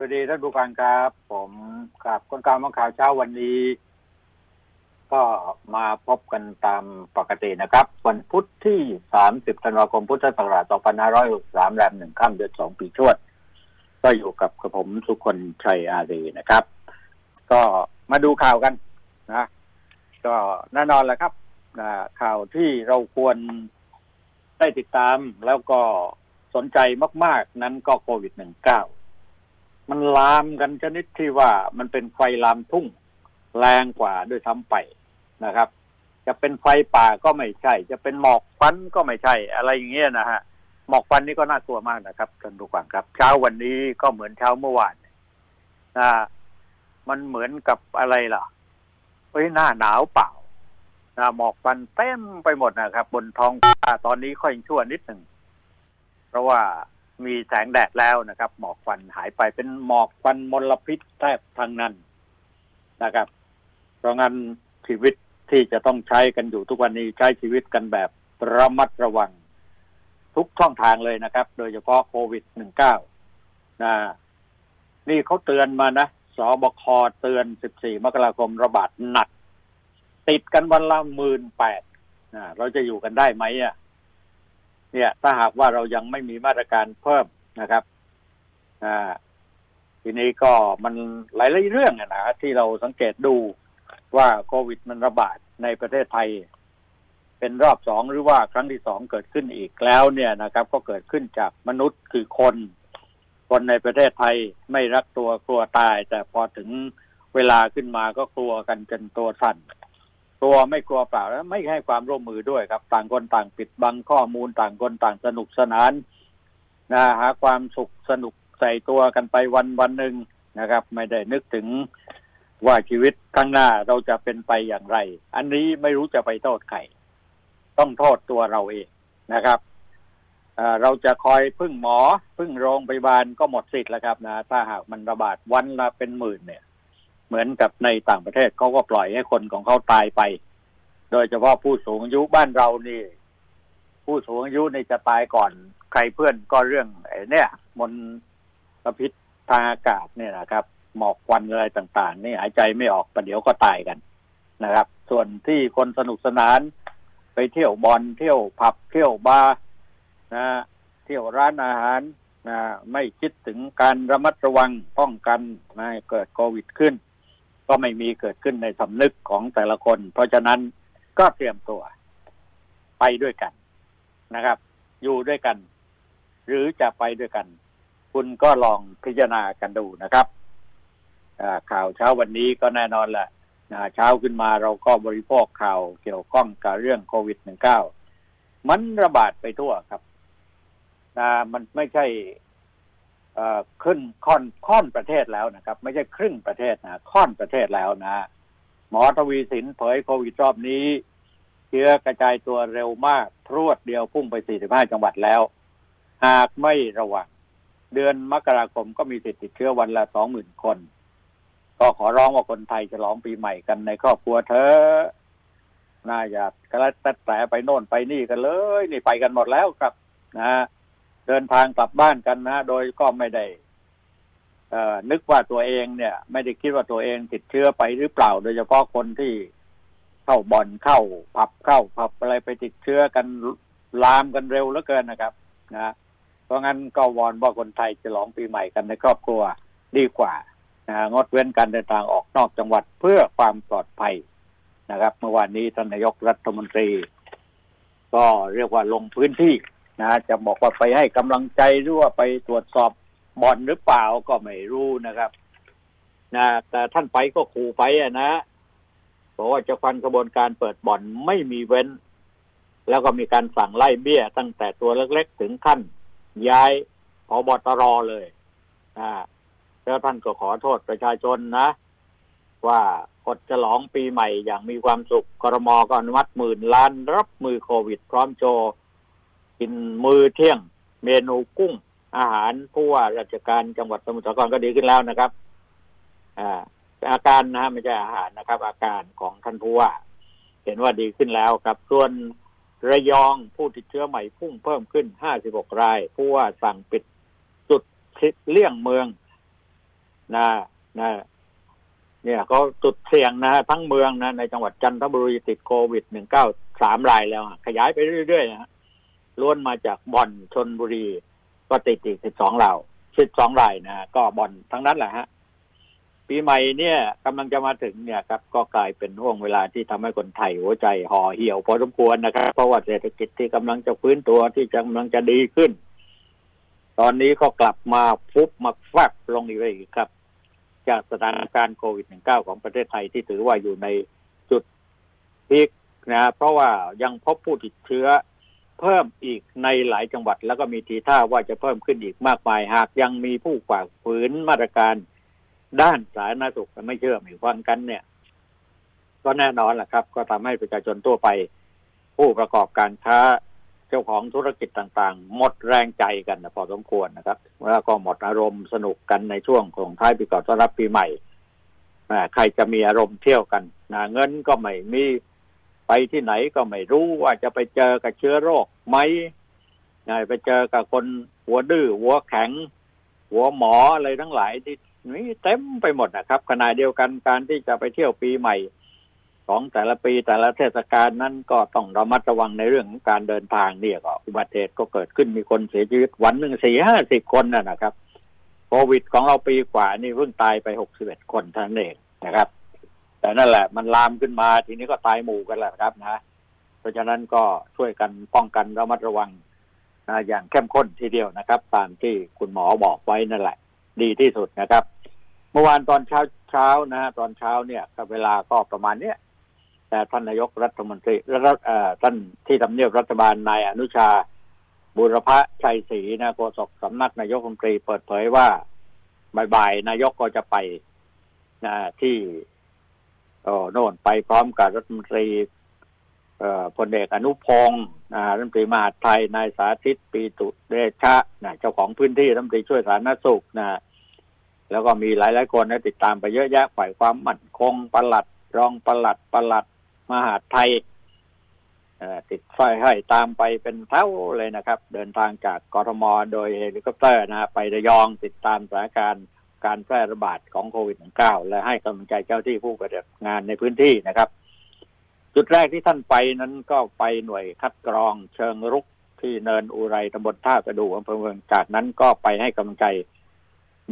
สวัสดีท่านผู้ฟังครับ ผมกับคนกลางมาข่าวเช้าวันนี้ ก็มาพบกันตามปกตินะครับ วันพุธที่ 30 ธันวาคมพุทธศักราช 2563 แรมหนึ่งข้ามเดือนสองปีชวด ก็อยู่กับกระผมสุคนชัยอารีนะครับ ก็มาดูข่าวกันนะก็แน่นอนแหละครับข่าวที่เราควรได้ติดตามแล้วก็สนใจมาก ๆ นั้นก็โควิด -19 มันลามกันชนิดที่ว่ามันเป็นไฟลามทุ่งแรงกว่าด้วยซ้ำไปนะครับ จะเป็นไฟป่าก็ไม่ใช่ จะเป็นหมอกควันก็ไม่ใช่ อะไรอย่างเงี้ยนะฮะหมอกควันนี่ก็น่ากลัวมากนะครับท่านผู้ฟังครับ เช้าวันนี้ก็เหมือนเช้าเมื่อวานนะมันเหมือนกับอะไรล่ะเฮ้ยหน้าหนาวเปล่านะหมอกควันเต็มไปหมดนะครับ บนท้องฟ้าตอนนี้ค่อยชั่วนิดหนึ่งเพราะว่า มีแสงแดดแล้วนะครับ หมอกควันหายไปเป็นหมอกควันมลพิษแทบทั้งนั้นนะครับ เพราะงั้นชีวิตที่จะต้องใช้กันอยู่ทุกวันนี้ใช้ชีวิตกันแบบระมัดระวัง ทุกช่องทางเลยนะครับ โดยเฉพาะโควิด -19 นะนี่เขาเตือนมานะสบคเตือน 14 มกราคมระบาดหนัก ติดกันวันละหมื่นแปดนะเราจะอยู่กันได้ไหมอะ เนี่ยถ้าหากว่าเรายังไม่มีมาตรการเพิ่มนะครับอ่าทีนี้ก็มันหลายๆเรื่องนะที่เราสังเกตดูว่าโควิดมันระบาดในประเทศไทย เป็นรอบสองหรือว่าครั้งที่สองเกิดขึ้นอีกแล้วเนี่ยนะครับ ก็เกิดขึ้นจากมนุษย์คือคน คนในประเทศไทยไม่รักตัวกลัวตาย แต่พอถึงเวลาขึ้นมาก็กลัวกันจนตัวสั่น ตัวไม่กลัวเปล่าแล้วไม่ให้ความร่วมมือด้วยครับ ต่างคนต่างปิดบังข้อมูลต่างคนต่างสนุกสนานนะหาความสุขสนุกใส่ตัวกันไปวันวันหนึ่งนะครับ ไม่ได้นึกถึงว่าชีวิตข้างหน้าเราจะเป็นไปอย่างไร อันนี้ไม่รู้จะไปโทษใครต้องโทษตัวเราเองนะครับเราจะคอยพึ่งหมอพึ่งโรงพยาบาลก็หมดสิทธิ์แล้วครับนะถ้าหากมันระบาดวันละเป็นหมื่นเนี่ย เหมือนกับในต่างประเทศเขาก็ปล่อยให้คนของเขาตายไป โดยเฉพาะผู้สูงอายุบ้านเรานี่ ผู้สูงอายุนี่จะตายก่อน ใครเพื่อนก็เรื่องไอ้เนี่ย มลพิษทางอากาศเนี่ยนะครับ หมอกควันอะไรต่าง ๆ นี่หายใจไม่ออกประเดี๋ยวก็ตายกันนะครับ ส่วนที่คนสนุกสนาน ไปเที่ยวบอลเที่ยวผับเที่ยวบาร์นะเที่ยวร้านอาหารนะไม่คิดถึงการระมัดระวังป้องกันไม่เกิดโควิดขึ้น ก็ไม่มีเกิดขึ้นในสำนึกของแต่ละคน เพราะฉะนั้นก็เตรียมตัวไปด้วยกันนะครับ อยู่ด้วยกัน หรือจะไปด้วยกัน คุณก็ลองพิจารณากันดูนะครับข่าวเช้าวันนี้ก็แน่นอนแหละเช้าขึ้นมาเราก็บริโภคข่าวเกี่ยวข้องกับเรื่องโควิด -19 มันระบาดไปทั่วครับนะมันไม่ใช่ ขึ้นค่อนค่อนประเทศแล้วนะครับ ไม่ใช่ครึ่งประเทศนะค่อนประเทศแล้วนะ หมอทวีสินเผยโควิดรอบนี้ เชื้อกระจายตัวเร็วมาก พรวดเดียวพุ่งไป 45 จังหวัดแล้ว หากไม่ระวัง เดือนมกราคมก็มีสิทธิ์ติดเชื้อวันละ 20,000 คน ก็ขอร้องว่าคนไทยจะร้องปีใหม่กันในครอบครัวเธอน่าจะกระตัดแต่ไปโน่นไปนี่กันเลย นี่ไปกันหมดแล้วครับนะ เดินทางกลับบ้านกันนะ โดยก็ไม่ได้นึกว่าตัวเองเนี่ย ไม่ได้คิดว่าตัวเองติดเชื้อไปหรือเปล่า โดยเฉพาะคนที่เข้าบ่อนเข้าผับเข้าผับอะไรไปติดเชื้อกันลามกันเร็วเหลือเกินนะครับ นะเพราะงั้นก็วอนว่าคนไทยจะร้องปีใหม่กันในครอบครัวดีกว่านะงดเว้นการเดินทางออกนอกจังหวัดเพื่อความปลอดภัยนะครับ เมื่อวานนี้ท่านนายกรัฐมนตรี ก็เรียกว่าลงพื้นที่ นะจะบอกว่าไปให้กำลังใจหรือว่าไปตรวจสอบบ่อนหรือเปล่าก็ไม่รู้นะครับนะแต่ท่านไปก็ขู่ไปอะนะบอกว่าจะฟันกระบวนการเปิดบ่อนไม่มีเว้น แล้วก็มีการสั่งไล่เบี้ย ตั้งแต่ตัวเล็กๆถึงขั้น ย้ายพบตรอเลยอ่าแล้วท่านก็ขอโทษประชาชนนะ ว่ากดฉลองปีใหม่อย่างมีความสุขกรมก็อนุมัติหมื่นล้านรับมือโควิด พร้อมโจ กินมือเที่ยง เมนูกุ้ง อาหารผู้ว่าราชการจังหวัดสมุทรสาครก็ดีขึ้นแล้วนะครับอ่าอาการนะไม่ใช่อาหารนะครับ อาการของท่านผู้ว่า เห็นว่าดีขึ้นแล้วครับส่วนระยองผู้ติดเชื้อใหม่พุ่งเพิ่มขึ้น 56 ราย ผู้ว่าสั่งปิดจุดเลี่ยงเมืองนะนะเนี่ยเขาจุดเสี่ยงนะทั้งเมืองนะในจังหวัดจันทบุรีติดโควิดหนึ่งเก้าสามรายแล้ว ขยายไปเรื่อยๆนะ ล้วนมาจากบ่อนชนบุรี ก็ติดอีกสิบสองราสิบสองรายนะก็บ่อนทั้งนั้นแหละฮะ ปีใหม่เนี่ยกำลังจะมาถึงเนี่ยครับ ก็กลายเป็นห่วงเวลาที่ทำให้คนไทยหัวใจห่อเหี่ยวพอสมควรนะครับ เพราะว่าเศรษฐกิจที่กำลังจะฟื้นตัวที่กำลังจะดีขึ้น ตอนนี้ก็กลับมาฟุบมาฟักลงอีกเลยครับ จากสถานการณ์โควิด -19 ของประเทศไทยที่ถือว่าอยู่ในจุดพีคนะ เพราะว่ายังพบผู้ติดเชื้อ เพิ่มอีกในหลายจังหวัด แล้วก็มีทีท่าว่าจะเพิ่มขึ้นอีกมากมาย หากยังมีผู้ฝ่าฝืนมาตรการด้านสาธารณสุขไม่เชื่อม่ฟังกันเนี่ย ก็แน่นอนแหละครับ ก็ทำให้ประชาชนทั่วไป ผู้ประกอบการค้าเจ้าของธุรกิจต่างๆ หมดแรงใจกันพอสมควรนะครับแล้วก็หมดอารมณ์สนุกกันในช่วงของท้ายปีก่อนต้อนรับปีใหม่ใครจะมีอารมณ์เที่ยวกันนะเงินก็ไม่มี ไปที่ไหนก็ไม่รู้ว่าจะไปเจอกับเชื้อโรคไหมไปเจอกับคนหัวดื้อหัวแข็ง หัวหมออะไรทั้งหลายที่นี่เต็มไปหมดนะครับขณะเดียวกันการที่จะไปเที่ยวปีใหม่ ของแต่ละปีแต่ละเทศกาลนั้นก็ต้องระมัดระวังในเรื่องของการเดินทางเนี่ยก็อุบัติเหตุก็เกิดขึ้นมีคนเสียชีวิตวันหนึ่งสี่ห้าสิบคนนะนะครับโควิดของเราปีกว่านี่เพิ่งตายไปหกสิบเอ็ดคนท่านเองนะครับ แต่นั่นแหละ มันลามขึ้นมาทีนี้ก็ตายหมู่กันแหละครับนะเพราะฉะนั้นก็ช่วยกันป้องกันระมัดระวังนะอย่างเข้มข้นทีเดียวนะครับ ตามที่คุณหมอบอกไว้นั่นแหละ ดีที่สุดนะครับ เมื่อวานตอนเช้าเช้านะตอนเช้าเนี่ยเวลาก็ประมาณเนี้ยแต่ท่านนายกรัฐมนตรีและท่านที่ทำเนียบรัฐบาลนายอนุชา บุรพชัยศรีนะโฆษกสำนักนายกรัฐมนตรีเปิดเผยว่าบ่ายๆนายกก็จะไปนะที่ โน่นไปพร้อมกับรัฐมนตรีพลเอกอนุพงศ์รัฐมนตรีมหาไทยนายสาธิตปีตุเดชะนะเจ้าของพื้นที่รัฐมนตรีช่วยสาธารณสุขนะแล้วก็มีหลายหลายคนนะติดตามไปเยอะแยะฝ่ายความมั่นคงประหลัด รองประหลัดประหลัดมหาดไทยติดไฟให้ตามไปเป็นเท่าเลยนะครับ เดินทางจากกทมโดยเฮลิคอปเตอร์นะไประยองติดตามสถานการณ์ การแพร่ระบาดของโควิด -19 และให้กำลังใจเจ้าหน้าที่ผู้ปฏิบัติงานในพื้นที่นะครับ จุดแรกที่ท่านไปนั้นก็ไปหน่วยคัดกรองเชิงรุกที่เนินอุไรตำบลท่ากระดูอำเภอเมืองจากนั้นก็ไปให้กำลังใจ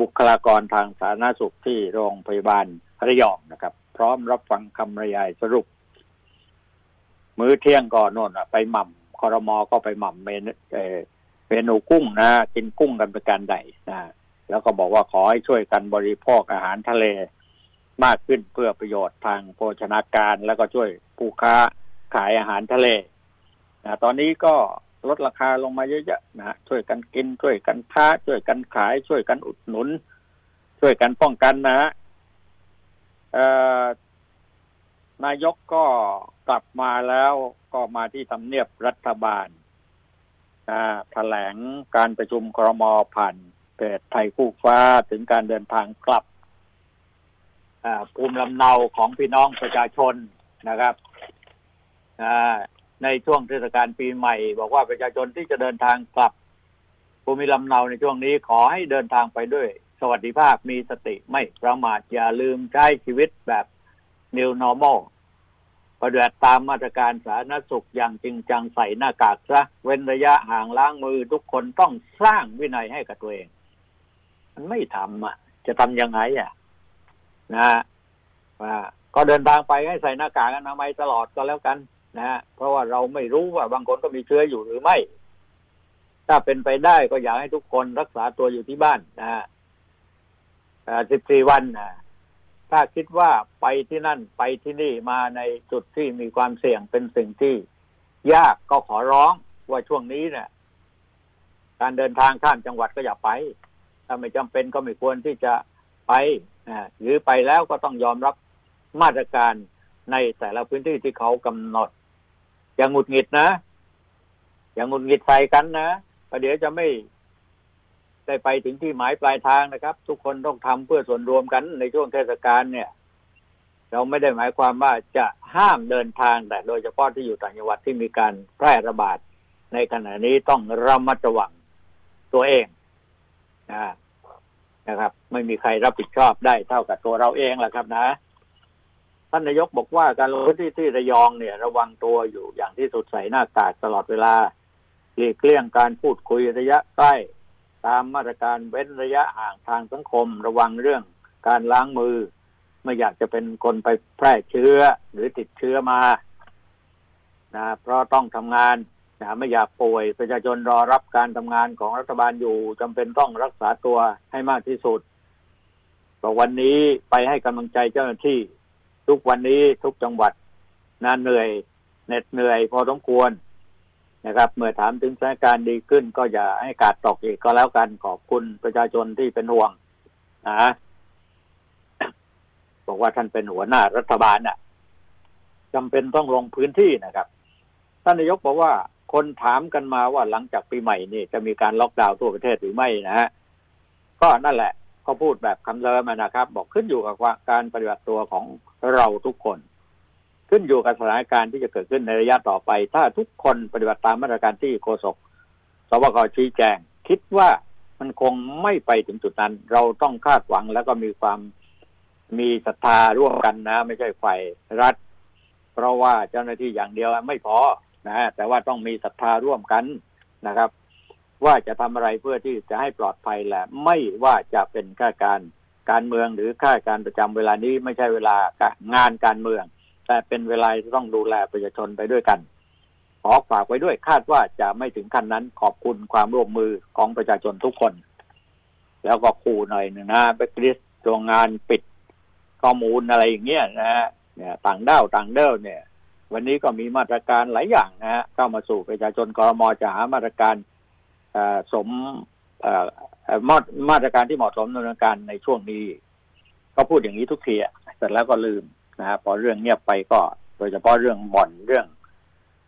บุคลากรทางสาธารณสุขที่โรงพยาบาลระยองนะครับ พร้อมรับฟังคำรยายสรุป มื้อเที่ยงก่อนน่นไปหม่ำคอรมอก็ไปหม่ำเมนเมนูกุ้งนะกินกุ้งกันเป็นการใดนะ แล้วก็บอกว่าขอให้ช่วยกันบริโภคอาหารทะเลมากขึ้นเพื่อประโยชน์ทางโภชนาการ แล้วก็ช่วยผู้ค้าขายอาหารทะเลนะตอนนี้ก็ลดราคาลงมาเยอะๆนะช่วยกันกิน ช่วยกันค้า ช่วยกันขาย ช่วยกันอุดหนุน ช่วยกันป้องกันนะฮะนายกก็กลับมาแล้วก็มาที่ทำเนียบรัฐบาลแถลงการประชุมครมผ่าน เพจไทยคู่ฟ้าถึงการเดินทางกลับภูมิลำเนาของพี่น้องประชาชนนะครับในช่วงเทศกาลปีใหม่ บอกว่าประชาชนที่จะเดินทางกลับภูมิลำเนาในช่วงนี้ขอให้เดินทางไปด้วย สวัสดิภาพมีสติไม่ประมาทอย่าลืมใช้ชีวิตแบบ new normal ปฏิบัติตามมาตรการสาธารณสุขอย่างจริงจังใส่หน้ากากซะเว้นระยะห่างล้างมือทุกคนต้องสร้างวินัยให้กับตัวเอง มันไม่ทำอะ จะทำยังไงอะ นะว่าก็เดินทางไปให้ใส่หน้ากากอนามัยตลอดก็แล้วกันนะเพราะว่าเราไม่รู้ว่าบางคนก็มีเชื้ออยู่หรือไม่ ถ้าเป็นไปได้ก็อยากให้ทุกคนรักษาตัวอยู่ที่บ้านนะฮะสิบสี่วันนะถ้าคิดว่าไปที่นั่นไปที่นี่มาในจุดที่มีความเสี่ยงเป็นสิ่งที่ ยากก็ขอร้องว่าช่วงนี้เนี่ยการเดินทางข้ามจังหวัดก็อย่าไป ถ้าไม่จำเป็นก็ไม่ควรที่จะไปหรือไปแล้วก็ต้องยอมรับมาตรการในแต่ละพื้นที่ที่เขากำหนด อย่างงุดหงิดนะ อย่างงุดหงิดใส่กันนะประเดี๋ยวจะไม่ได้ไปถึงที่หมายปลายทางนะครับ ทุกคนต้องทำเพื่อส่วนรวมกันในช่วงเทศกาลเนี่ย เราไม่ได้หมายความว่าจะห้ามเดินทางแต่โดยเฉพาะที่อยู่ต่างจังหวัดที่มีการแพร่ระบาดในขณะนี้ต้องระมัดระวังตัวเอง นะนะครับ ไม่มีใครรับผิดชอบได้เท่ากับตัวเราเองแหละครับนะ ท่านนายกบอกว่าการลงพื้นที่ที่ระยองเนี่ย ระวังตัวอยู่อย่างที่สุดใส่หน้ากากตลอดเวลาหลีกเลี่ยงการพูดคุยระยะใกล้ ตามมาตรการเว้นระยะห่างทางสังคม ระวังเรื่องการล้างมือ ไม่อยากจะเป็นคนไปแพร่เชื้อหรือติดเชื้อมานะเพราะต้องทำงาน นะไม่อยากป่วยประชาชนรอรับการทำงานของรัฐบาลอยู่จำเป็นต้องรักษาตัวให้มากที่สุดต่อวันนี้ไปให้กำลังใจเจ้าหน้าที่ ทุกวันนี้ทุกจังหวัดน่าเหนื่อยเหน็ดเหนื่อยพอสมควรนะครับ เมื่อถามถึงสถานการณ์ดีขึ้น ก็อย่าให้กาดตกอีกก็แล้วกันขอบคุณประชาชนที่เป็นห่วงนะบอกว่าท่านเป็นหัวหน้ารัฐบาลน่ะจำเป็นต้องลงพื้นที่นะครับ ท่านนายกบอกว่า คนถามกันมาว่าหลังจากปีใหม่นี่จะมีการล็อกดาวน์ทั่วประเทศหรือไม่นะฮะก็นั่นแหละเขาพูดแบบคำเดิมนะครับ บอกขึ้นอยู่กับการปฏิบัติตัวของเราทุกคน ขึ้นอยู่กับสถานการณ์ที่จะเกิดขึ้นในระยะต่อไป ถ้าทุกคนปฏิบัติตามมาตรการที่โฆษกสวกชี้แจง คิดว่ามันคงไม่ไปถึงจุดนั้น เราต้องคาดหวังแล้วก็มีความมีศรัทธาร่วมกันนะ ไม่ใช่ฝ่ายรัฐ เพราะว่าเจ้าหน้าที่อย่างเดียวไม่พอ นะฮะแต่ว่าต้องมีศรัทธาร่วมกันนะครับ ว่าจะทำอะไรเพื่อที่จะให้ปลอดภัยแหละ ไม่ว่าจะเป็นข้าการการเมืองหรือข้าการประจำเวลานี้ไม่ใช่เวลางานการเมือง แต่เป็นเวลาที่ต้องดูแลประชาชนไปด้วยกัน ขอฝากไว้ด้วยคาดว่าจะไม่ถึงขั้นนั้นขอบคุณความร่วมมือของประชาชนทุกคน แล้วก็คู่หน่อยหนึ่งนะไปคริสโรงงานปิดข้อมูลอะไรอย่างเงี้ยนะเนี่ยต่างด้าวต่างเด้าเนี่ย วันนี้ก็มีมาตรการหลายอย่างนะฮะเข้ามาสู่ประชาชนกรมจะหามาตรการสมมามาตรการที่เหมาะสมดำเนินการในช่วงนี้ ก็พูดอย่างนี้ทุกทีเสร็จแล้วก็ลืมนะฮะพอเรื่องเงียบไปก็โดยเฉพาะเรื่องบ่อนเรื่อง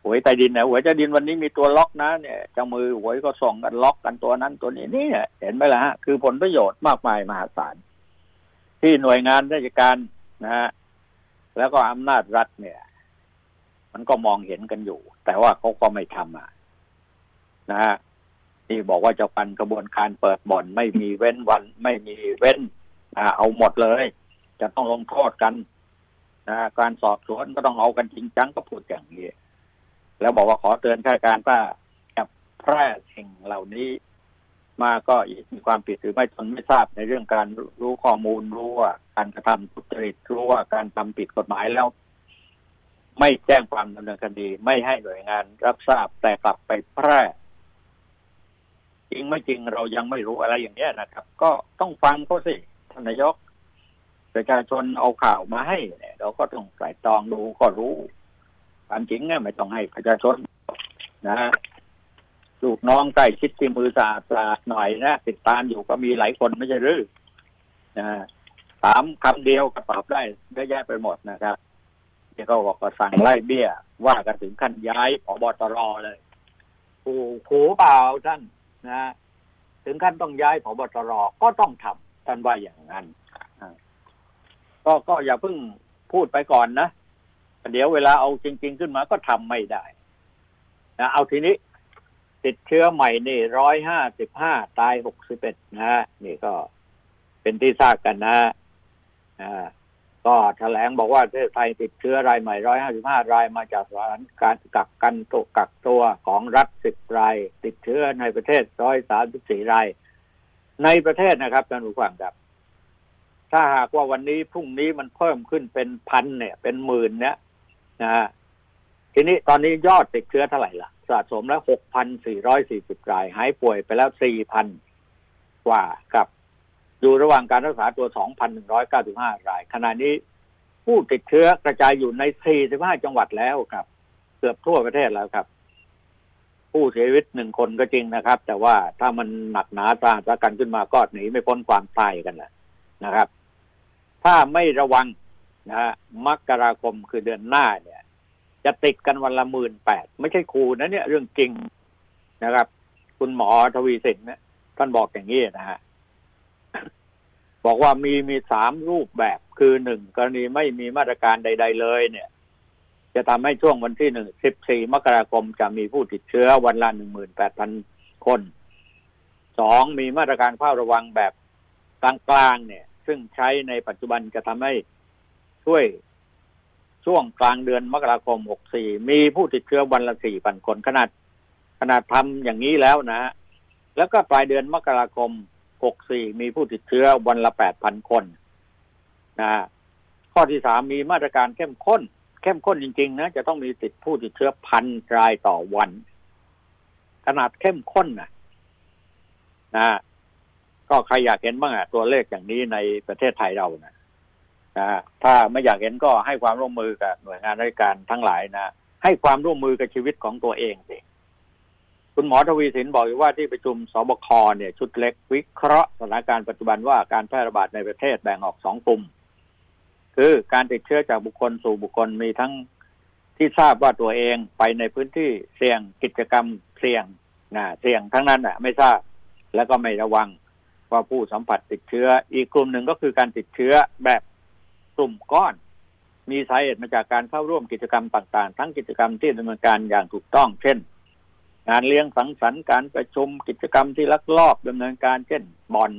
หวยใต้ดินนะหวยใต้ดินวันนี้มีตัวล็อกนะเนี่ยเจ้ามือหวยก็ส่งกันล็อกกันตัวนั้นตัวนี้นี่เห็นไหมล่ะฮะคือผลประโยชน์มากมายมหาศาลที่หน่วยงานราชการนะฮะแล้วก็อำนาจรัฐเนี่ย มันก็มองเห็นกันอยู่ แต่ว่าเขาก็ไม่ทำอะ นะฮะที่บอกว่าจะปันกระบวนการเปิดบ่อนไม่มีเว้นวัน ไม่มีเว้นอ่าเอาหมดเลย จะต้องลงโทษกันนะการสอบสวนก็ต้องเอากันจริงจังก็พูดอย่างนี้ แล้วบอกว่าขอเตือนข้าราชการว่ากับแพร่สิ่งเหล่านี้มาก็มีความผิดหรือไม่ตนไม่ทราบในเรื่องการรู้ข้อมูลรู้ว่าการกระทำทุจริตรู้ว่าการทำผิดกฎหมายแล้ว ไม่แจ้งความดำเนินคดี ไม่ให้หน่วยงานรับทราบแต่กลับไปแพร่จริงไม่จริงเรายังไม่รู้อะไรอย่างนี้นะครับ ก็ต้องฟังเขาสิท่านนายกประชาชนเอาข่าวมาให้เนี่ยเราก็ต้องใส่ตองดูก็รู้ความจริงเนี่ยไม่ต้องให้ประชาชนนะลูกน้องใกล้ชิดที่มือสะอาดสะอาดหน่อยนะติดตามอยู่ก็มีหลายคนไม่ใช่หรือนะถามคำเดียวก็ตอบได้เยอะแยะไปหมดนะครับ ที่เขาบอกก็สั่งไล่เบี้ย ว่ากันถึงขั้นย้ายผบตรเลยขู่ขู่เปล่าท่านนะ ถึงขั้นต้องย้ายผบตรก็ต้องทำท่านว่าอย่างนั้นก็ก็อย่าเพิ่งพูดไปก่อนนะเดี๋ยวเวลาเอาจริง ๆ ขึ้นมาก็ทำไม่ได้นะเอาทีนี้ ติดเชื้อใหม่นี่ร้อยห้าสิบห้าตายหกสิบเอ็ดนะนี่ก็เป็นที่ทราบกันนะอ่า ก็แถลงบอกว่าประเทศไทยติดเชื้อรายใหม่ 155 รายมาจากสถานการกักกันตัวกักตัวของรัฐ 10 ราย ติดเชื้อในประเทศ 134 ราย ในประเทศนะครับท่านผู้ฟังครับ ถ้าหากว่าวันนี้พรุ่งนี้มันเพิ่มขึ้นเป็นพันเนี่ย เป็นหมื่นเนี่ยนะฮะทีนี้ตอนนี้ยอดติดเชื้อเท่าไหร่ล่ะ สะสมแล้ว 6,440 ราย หายป่วยไปแล้ว 4,000 กว่ากับ อยู่ระหว่างการรักษาตัว 2,195 ราย ขณะนี้ผู้ติดเชื้อกระจายอยู่ใน 45 จังหวัดแล้วครับ เกือบทั่วประเทศแล้วครับ ผู้เสียชีวิตหนึ่งคนก็จริงนะครับ แต่ว่าถ้ามันหนักหนาตาตากันขึ้นมาก็หนีไม่พ้นความตายกันแหละนะครับ ถ้าไม่ระวังนะฮะมกราคมคือเดือนหน้าเนี่ย จะติดกันวันละหมื่นแปดไม่ใช่ครูนะเนี่ยเรื่องจริงนะครับ คุณหมอทวีสินนี่ท่านบอกอย่างนี้นะฮะ บอกว่ามีมีสามรูปแบบ คือหนึ่งกรณีไม่มีมาตรการใด ๆ เลยเนี่ย จะทำให้ช่วงวันที่หนึ่งสิบสี่มกราคมจะมีผู้ติดเชื้อวันละหนึ่งหมื่นแปดพันคนสองมีมาตรการเฝ้าระวังแบบกลางๆเนี่ย ซึ่งใช้ในปัจจุบันจะทำให้ช่วยช่วงกลางเดือนมกราคม 64 มีผู้ติดเชื้อวันละ 4,000 คนขนาดขนาดทำอย่างนี้แล้วนะ แล้วก็ปลายเดือนมกราคม 64มีผู้ติดเชื้อวันละ8,000คนนะข้อที่สามมีมาตรการเข้มข้น เข้มข้นจริง ๆ นะ จะต้องมีติดผู้ติดเชื้อพันรายต่อวัน ขนาดเข้มข้นนะนะก็ใครอยากเห็นบ้างอะตัวเลขอย่างนี้ในประเทศไทยเรานะนะถ้าไม่อยากเห็นก็ให้ความร่วมมือกับหน่วยงานราชการทั้งหลายนะให้ความร่วมมือกับชีวิตของตัวเองสิ คุณหมอทวีสินบอกว่าที่ประชุมสบคเนี่ยชุดเล็กวิเคราะห์สถานการณ์ปัจจุบันว่าการแพร่ระบาดในประเทศแบ่งออกสองกลุ่ม คือการติดเชื้อจากบุคคลสู่บุคคลมีทั้งที่ทราบว่าตัวเองไปในพื้นที่เสี่ยงกิจกรรมเสี่ยงนะเสี่ยงทั้งนั้นอะ ไม่ทราบแล้วก็ไม่ระวังว่าผู้สัมผัสติดเชื้อ อีกกลุ่มหนึ่งก็คือการติดเชื้อแบบกลุ่มก้อน มีสาเหตุมาจากการเข้าร่วมกิจกรรมต่าง ๆ ทั้งกิจกรรมที่ดำเนินการอย่างถูกต้อง เช่น งานเลี้ยงสังสรรค์การประชุมกิจกรรมที่ลักลอบดำเนินการเช่นบอล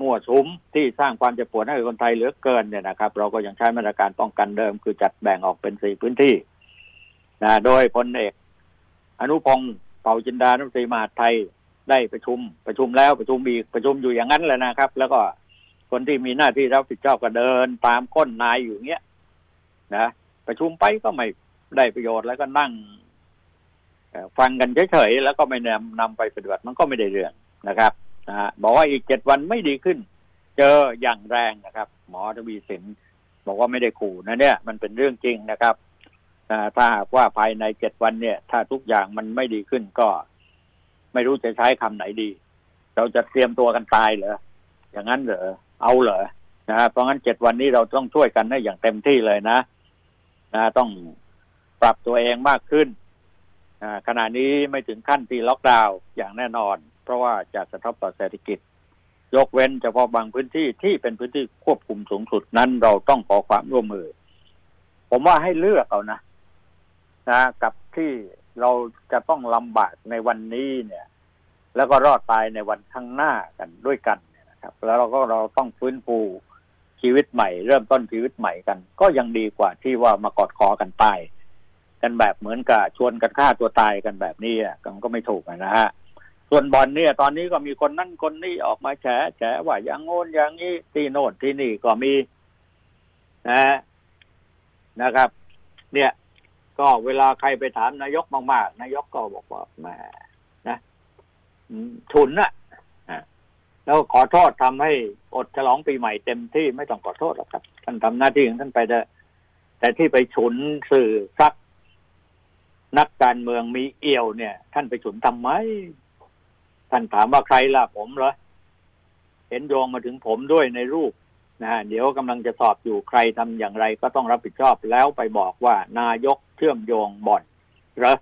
มั่วสุมที่สร้างความเจ็บปวดให้คนไทยเหลือเกินเนี่ยนะครับ เราก็ยังใช้มาตรการป้องกันเดิม คือจัดแบ่งออกเป็นสี่พื้นที่นะโดยพลเอก อนุพงศ์เป่าจินดานุตรีมหาไทยได้ประชุม ประชุมแล้วประชุมอีกประชุมอยู่อย่างนั้นแหละนะครับ แล้วก็คนที่มีหน้าที่รับผิดชอบก็เดิน ตามก้นนายอยู่เงี้ยนะประชุมไปก็ไม่ได้ประโยชน์แล้วก็นั่ง ฟังกันเฉยๆแล้วก็ไม่นำนำไปปฏิบัติมันก็ไม่ได้เรื่องนะครับนะบอกว่าอีกเจ็ดวันไม่ดีขึ้น เจออย่างแรงนะครับ หมอทวีสินบอกว่าไม่ได้ขู่นะเนี่ยมันเป็นเรื่องจริงนะครับถ้าหากว่าภายในเจ็ดวันเนี่ย ถ้าทุกอย่างมันไม่ดีขึ้นก็ ไม่รู้จะใช้คำไหนดี เราจะเตรียมตัวกันตายเหรออย่างนั้นเหรอเอาเหรอนะเพราะงั้นเจ็ดวันนี้เราต้องช่วยกันให้อย่างเต็มที่เลยนะนะต้องปรับตัวเองมากขึ้น ขณะนี้ไม่ถึงขั้นที่ล็อกดาวน์อย่างแน่นอน เพราะว่าจะกระทบต่อเศรษฐกิจ ยกเว้นเฉพาะบางพื้นที่ที่เป็นพื้นที่ควบคุมสูงสุดนั้นเราต้องขอความร่วมมือ ผมว่าให้เลือกเอานะนะกับที่เราจะต้องลำบากในวันนี้เนี่ย แล้วก็รอดตายในวันข้างหน้ากันด้วยกันนะครับ แล้วเราก็เราต้องฟื้นฟูชีวิตใหม่ เริ่มต้นชีวิตใหม่กัน ก็ยังดีกว่าที่ว่ามากอดคอกันตาย กันแบบเหมือนกับชวนกันฆ่าตัวตายกันแบบนี้อะก็ไม่ถูกนะฮะส่วนบอลเนี่ย ตอนนี้ก็มีคนนั่นคนนี้ออกมาแฉแฉว่าอย่างโน้นอย่างนี้ที่โน่นที่นี่ก็มีนะนะครับ เนี่ย ก็เวลาใครไปถามนายกมากๆนายกก็บอกว่าแม่นะฉุนอะแล้วขอโทษทำให้อดฉลองปีใหม่เต็มที่ไม่ต้องขอโทษหรอกครับท่านทำหน้าที่ของท่านไปได้แต่ที่ไปฉุนสื่อซัก นักการเมืองมีเอี่ยวเนี่ย ท่านไปฉุนทำไม ท่านถามว่าใครล่ะผมเหรอ เห็นโยงมาถึงผมด้วยในรูปนะฮะเดี๋ยวกำลังจะสอบอยู่ใครทำอย่างไรก็ต้องรับผิดชอบแล้วไปบอกว่านายกเชื่อมโยงบ่อนเหรอ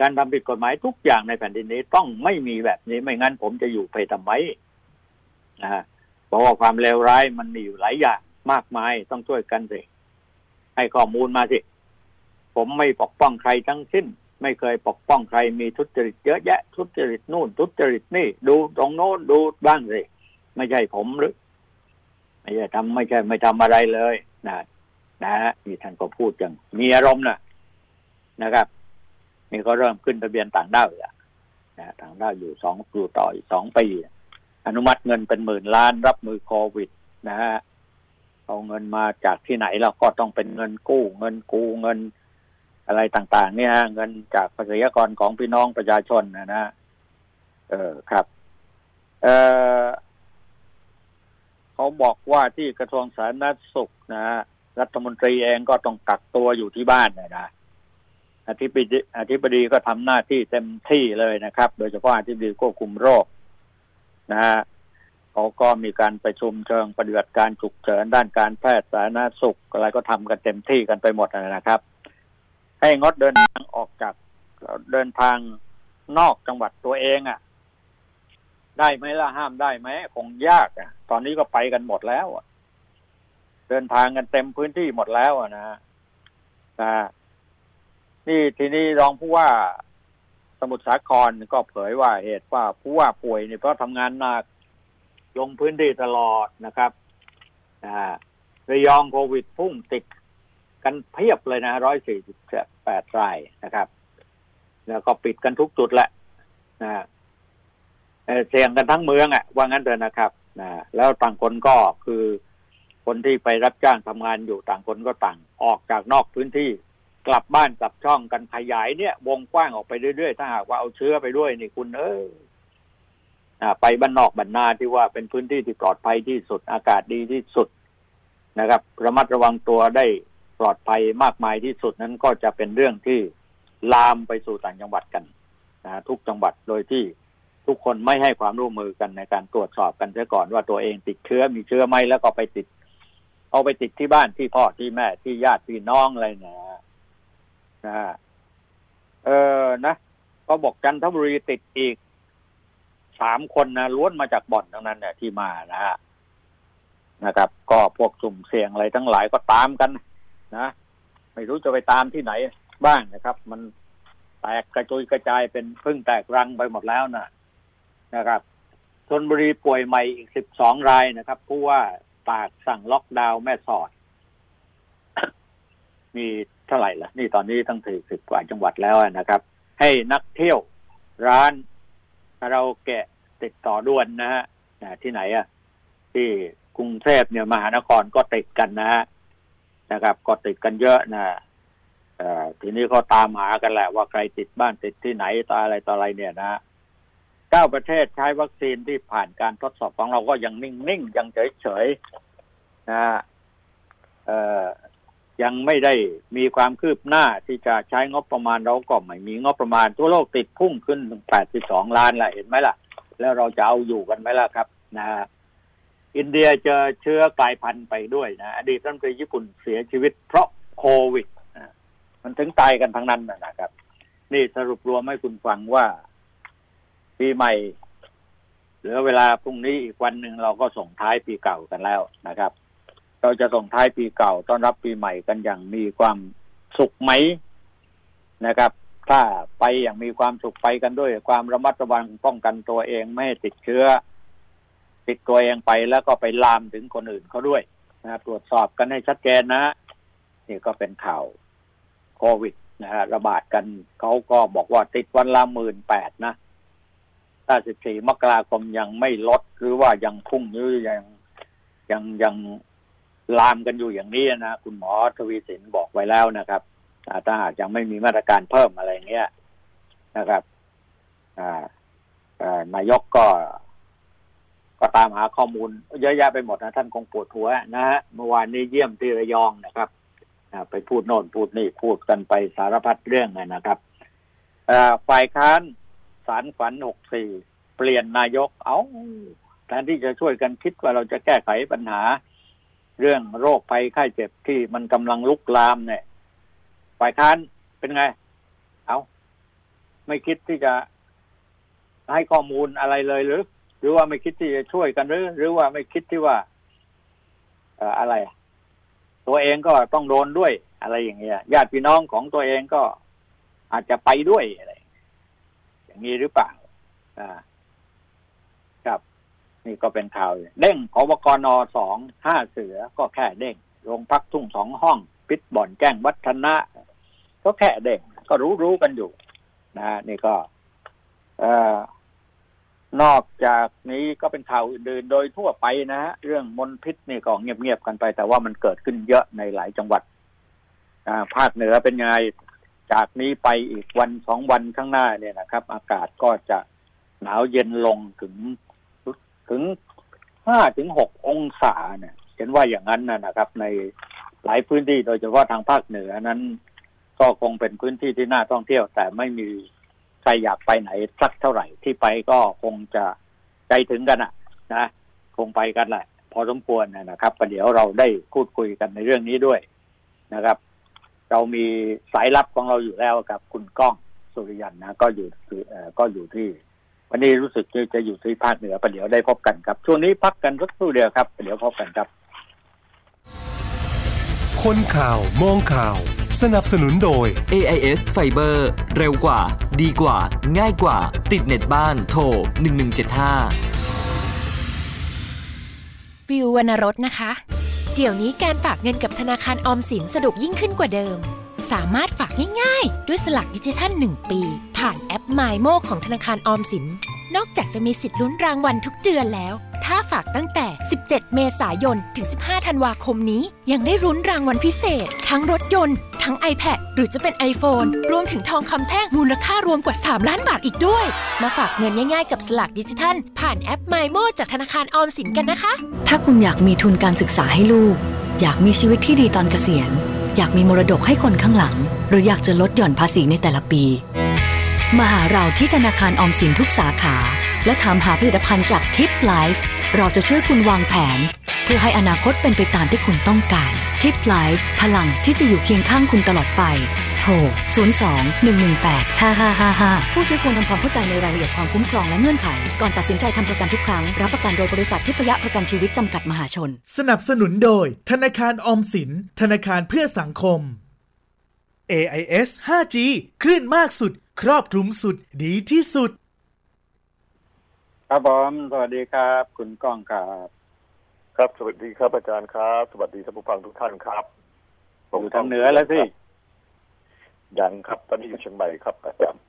การทำผิดกฎหมายทุกอย่างในแผ่นดินนี้ต้องไม่มีแบบนี้ไม่งั้นผมจะอยู่ไปทำไมนะฮะเพราะว่าความเลวร้ายมันมีอยู่หลายอย่างมากมายต้องช่วยกันสิให้ข้อมูลมาสิ ผมไม่ปกป้องใครทั้งสิ้น ไม่เคยปกป้องใครมีทุจริตเยอะแยะ ทุจริตนู่น ทุจริตนี่ ดูตรงโน้นดูบ้างสิไม่ใช่ผมหรือ ไม่ใช่ทำไม่ใช่ ไม่ทำอะไรเลยนะนะนี่ท่านก็พูดอย่างมีอารมณ์นะนะครับนี่ก็เริ่มขึ้นทะเบียนต่างด้าวอะนะต่างด้าวอยู่สองอยู่ต่ออีกสองปีอนุมัติเงินเป็นหมื่นล้านรับมือโควิด นะฮะเอาเงินมาจากที่ไหนแล้วก็ต้องเป็นเงินกู้ เงินกู้เงิน อะไรต่างๆ เนี่ยเงินจากภาษีกรของพี่น้องประชาชนนะนะเออครับ เออเขาบอกว่าที่กระทรวงสาธารณสุขนะรัฐมนตรีเองก็ต้องกักตัวอยู่ที่บ้านนะนะอธิบดีอธิบดีก็ทำหน้าที่เต็มที่เลยนะครับ โดยเฉพาะอธิบดีควบคุมโรค นะฮะเขาก็มีการประชุมเชิงปฏิบัติการฉุกเฉินด้านการแพทย์สาธารณสุขอะไรก็ทำกันเต็มที่กันไปหมดนะครับ ให้งดเดินทางออกจากเดินทางนอกจังหวัดตัวเองอะ่ะ ได้ไหมล่ะห้ามได้ไหมคงยากอะ ตอนนี้ก็ไปกันหมดแล้วอะ เดินทางกันเต็มพื้นที่หมดแล้วอะนะนะนี่ทีนี้รองผู้ว่าสมุทรสาครก็เผยว่าเหตุว่าผู้ว่าป่วยเนี่ยเพราะทำงานหนักลงพื้นที่ตลอดนะครับนะระยองโควิดพุ่งติด กันเพียบเลยนะร้อยสี่สิบแปดรายนะครับ แล้วก็ปิดกันทุกจุดแหละนะเสี่ยงกันทั้งเมืองอะ ว่างั้นเถอะนะครับนะแล้วต่างคนก็คือคนที่ไปรับจ้างทำงานอยู่ต่างคนก็ต่างออกจากนอกพื้นที่กลับบ้านกลับช่องกันขยายเนี่ย วงกว้างออกไปเรื่อยๆ ถ้าหากว่าเอาเชื้อไปด้วยนี่คุณเออไปบ้านนอกบ้านนาที่ว่าเป็นพื้นที่ที่ปลอดภัยที่สุดอากาศดีที่สุดนะครับ ระมัดระวังตัวได้ ปลอดภัยมากมายที่สุดนั้นก็จะเป็นเรื่องที่ลามไปสู่ต่างจังหวัดกันนะทุกจังหวัดโดยที่ทุกคนไม่ให้ความร่วมมือกันในการตรวจสอบกันเสียก่อนว่าตัวเองติดเชื้อมีเชื้อไหมแล้วก็ไปติด เอาไปติดที่บ้านที่พ่อที่แม่ที่ญาติพี่น้องอะไรเนะนะเออนะก็บอกจันทบุรีติดอีกสามคนนะล้วนมาจากบ่อนทั้งนั้นเนี่ยที่มานะฮะนะครับ ก็พวกสุ่มเสี่ยงอะไรทั้งหลายก็ตามกัน นะไม่รู้จะไปตามที่ไหนบ้างนะครับ มันแตกกระจุยกระจายเป็นพึ่งแตกรังไปหมดแล้วนะนะครับชนบุรีป่วยใหม่อีกสิบสองรายนะครับผู้ว่าปากสั่งล็อกดาวน์แม่สอด มีเท่าไหร่ล่ะ นี่ตอนนี้ตั้งถึงสิบกว่าจังหวัดแล้วนะครับ ให้นักเที่ยวร้านเราแกะติดต่อด่วนนะฮะที่ไหนอะที่กรุงเทพเนี่ยมหานครก็ติดกันนะฮะ นะครับ ก็ติดกันเยอะนะทีนี้ก็ตามหากันแหละว่าใครติดบ้านติดที่ไหนต่ออะไรต่ออะไรเนี่ยนะเก้าประเทศใช้วัคซีนที่ผ่านการทดสอบของเราก็ยังนิ่งๆ ยังเฉยๆนะเอ่อยังไม่ได้มีความคืบหน้าที่จะใช้งบประมาณเราก็ไม่มีงบประมาณ ทั่วโลกติดพุ่งขึ้นถึงแปดสิบสองล้านละเห็นไหมล่ะ แล้วเราจะเอาอยู่กันไหมล่ะครับ นะ อินเดียเจอเชื้อกลายพันธุ์ไปด้วยนะอดีตรัฐมนตรีญี่ปุ่นเสียชีวิตเพราะโควิดมันถึงตายกันทั้งนั้นนะครับ นี่สรุปรวมให้คุณฟังว่า ปีใหม่ เหลือเวลาพรุ่งนี้อีกวันหนึ่งเราก็ส่งท้ายปีเก่ากันแล้วนะครับ เราจะส่งท้ายปีเก่าต้อนรับปีใหม่กันอย่างมีความสุขไหมนะครับ ถ้าไปอย่างมีความสุขไปกันด้วย ความระมัดระวังป้องกันตัวเองไม่ให้ติดเชื้อ ติดตัวเองไปแล้วก็ไปลามถึงคนอื่นเขาด้วยนะตรวจสอบกันให้ชัดเจนนะนี่ก็เป็นข่าวโควิดนะฮะระบาดกันเขาก็บอกว่าติดวันละหมื่นแปดนะถ้าสิบสี่มกราคมยังไม่ลดหรือว่ายังพุ่งหรือยังยังยังลามกันอยู่อย่างนี้นะคุณหมอทวีสินบอกไว้แล้วนะครับถ้าหากยังไม่มีมาตรการเพิ่มอะไรเงี้ยนะครับนายกก็ ก็ตามหาข้อมูลเยอะแยะไปหมดนะท่านคงปวดหัวนะฮะเมื่อวานนี้เยี่ยมที่ระยองนะครับไปพูดโน่นพูดนี่พูดกันไปสารพัดเรื่องนะครับฝ่ายค้านสารฝันหกสี่เปลี่ยนนายกเอาแทนที่จะช่วยกันคิดว่าเราจะแก้ไขปัญหา เรื่องโรคภัยไข้เจ็บที่มันกำลังลุกลามเนี่ย ฝ่ายค้านเป็นไง เอาไม่คิดที่จะให้ข้อมูลอะไรเลยหรือ หรือว่าไม่คิดที่จะช่วยกันหรือ หรือว่าไม่คิดที่ว่าอะไร ตัวเองก็ต้องโดนด้วยอะไรอย่างเงี้ยญาติพี่น้องของตัวเองก็อาจจะไปด้วยอะไร อย่างนี้หรือเปล่าอ่า ครับ นี่ก็เป็นข่าวเด้งขบกรนสองห้าเสือก็แค่เด้งโรงพักทุ่งสองห้องปิดบ่อนแก้งวัฒนะ ก็แค่เด้งก็รู้รู้กันอยู่ นะนี่ก็ เอ่อ นอกจากนี้ก็เป็นข่าวอื่นๆ โดยทั่วไปนะฮะเรื่องมลพิษนี่ก็เงียบๆกันไป แต่ว่ามันเกิดขึ้นเยอะในหลายจังหวัดภาคเหนือเป็นไงจากนี้ไปอีกวันสองวันข้างหน้าเนี่ยนะครับ อากาศก็จะหนาวเย็นลงถึงถึงห้าถึงหกองศาเนี่ย เห็นว่าอย่างนั้นนะครับ ในหลายพื้นที่โดยเฉพาะทางภาคเหนือนั้น ก็คงเป็นพื้นที่ที่น่าท่องเที่ยว แต่ไม่มี ใครอยากไปไหนสักเท่าไหร่ที่ไปก็คงจะใจถึงกันอะ นะคงไปกันแหละ พอสมควรนะครับประเดี๋ยวเราได้พูดคุยกันในเรื่องนี้ด้วยนะครับ เรามีสายลับของเราอยู่แล้วครับ คุณก้องสุริยันนะก็อยู่ก็อยู่ที่ วันนี้รู้สึกจะจะอยู่ที่ภาคเหนือประเดี๋ยวได้พบกันครับ ช่วงนี้พักกันสักครู่เดียวครับประเดี๋ยวพบกันครับ คนข่าว มองข่าว สนับสนุนโดย AIS Fiber เร็วกว่า ดีกว่า ง่ายกว่า ติดเน็ตบ้าน โทร 1175 วิววรรณรสนะคะ เดี๋ยวนี้การฝากเงินกับธนาคารออมสินสะดวกยิ่งขึ้นกว่าเดิม สามารถฝากง่ายๆ ด้วยสลักดิจิทัล 1 ปี ผ่านแอป m y m o ของธนาคารออมสิน นอกจากจะมีสิทธิ์ลุ้นรางวัลทุกเดือนแล้ว ถ้าฝากตั้งแต่ 17 เมษายน ถึง 15 ธันวาคมนี้ ยังได้รุ้นรางวัลพิเศษ ทั้งรถยนต์ ทั้ง iPad หรือจะเป็น iPhone รวมถึงทองคำแท่งมูลค่ารวมกว่า 3 ล้านบาทอีกด้วย มาฝากเงินง่ายๆกับสลักดิจิทัล ผ่านแอป m y m o จากธนาคารออมสินกันนะคะ ถ้าคุณอยากมีทุนการศึกษาให้ลูก อยากมีชีวิตที่ดีตอนเกษียณ อยากมีมรดกให้คนข้างหลัง หรืออยากจะลดหย่อนภาษีในแต่ละปี มาหาเราที่ธนาคารออมสินทุกสาขา และถามหาผลิตภัณฑ์จาก TIP Life เราจะช่วยคุณวางแผน เพื่อให้อนาคตเป็นไปตามที่คุณต้องการ TIP Life พลังที่จะอยู่เคียงข้างคุณตลอดไป โทร 02 118 5555 ผู้ซื้อควรทำความเข้าใจในรายละเอียดความคุ้มครองและเงื่อนไข ก่อนตัดสินใจทำประกันทุกครั้ง รับประกันโดยบริษัททิพยประกันชีวิตจำกัดมหาชน สนับสนุนโดย ธนาคารออมสิน ธนาคารเพื่อสังคม AIS 5G คลื่นมากสุด ครอบคลุมสุดดีที่สุด ครับผมสวัสดีครับ คุณก้องครับ ครับ สวัสดีครับอาจารย์ครับ สวัสดีท่านผู้ฟังทุกท่านครับอยู่ทางเหนือแล้วสิยังครับ ตอนนี้อยู่เชียงใหม่ครับอาจารย์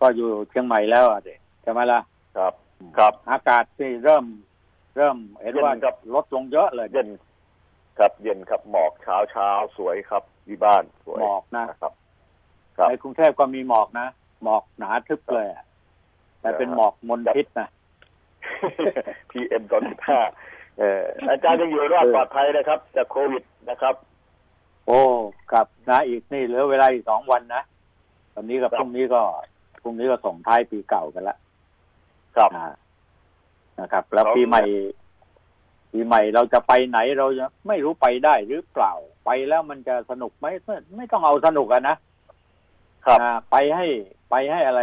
ก็อยู่เชียงใหม่แล้วอะเด็ใช่ไหมล่ะครับ ครับ อากาศที่เริ่ม เริ่มเห็นว่าเย็นครับลดลงเยอะเลยเย็นครับเย็นครับหมอกเช้าเช้าสวยครับที่บ้านสวยหมอกนะนะครับครับ ในกรุงเทพก็มีหมอกนะ หมอกหนาทึบเลยอะแต่เป็นหมอกมลพิษนะ PM ตอนสิบห้าเอ่ออาจารย์ยังอยู่รอดปลอดภัยนะครับ จากโควิดนะครับ โอ้ครับนะอีกนี่เหลือเวลาอีกสองวันนะวันนี้กับครับพรุ่งนี้ก็พรุ่งนี้ก็ส่งท้ายปีเก่ากันละครับอ่านะครับ แล้วครับปีใหม่ปีใหม่เราจะไปไหนเราจะไม่รู้ไปได้หรือเปล่าไปแล้วมันจะสนุกไหมไม่ไม่ต้องเอาสนุกอะนะ ครับอ่าไปให้ไปให้อะไร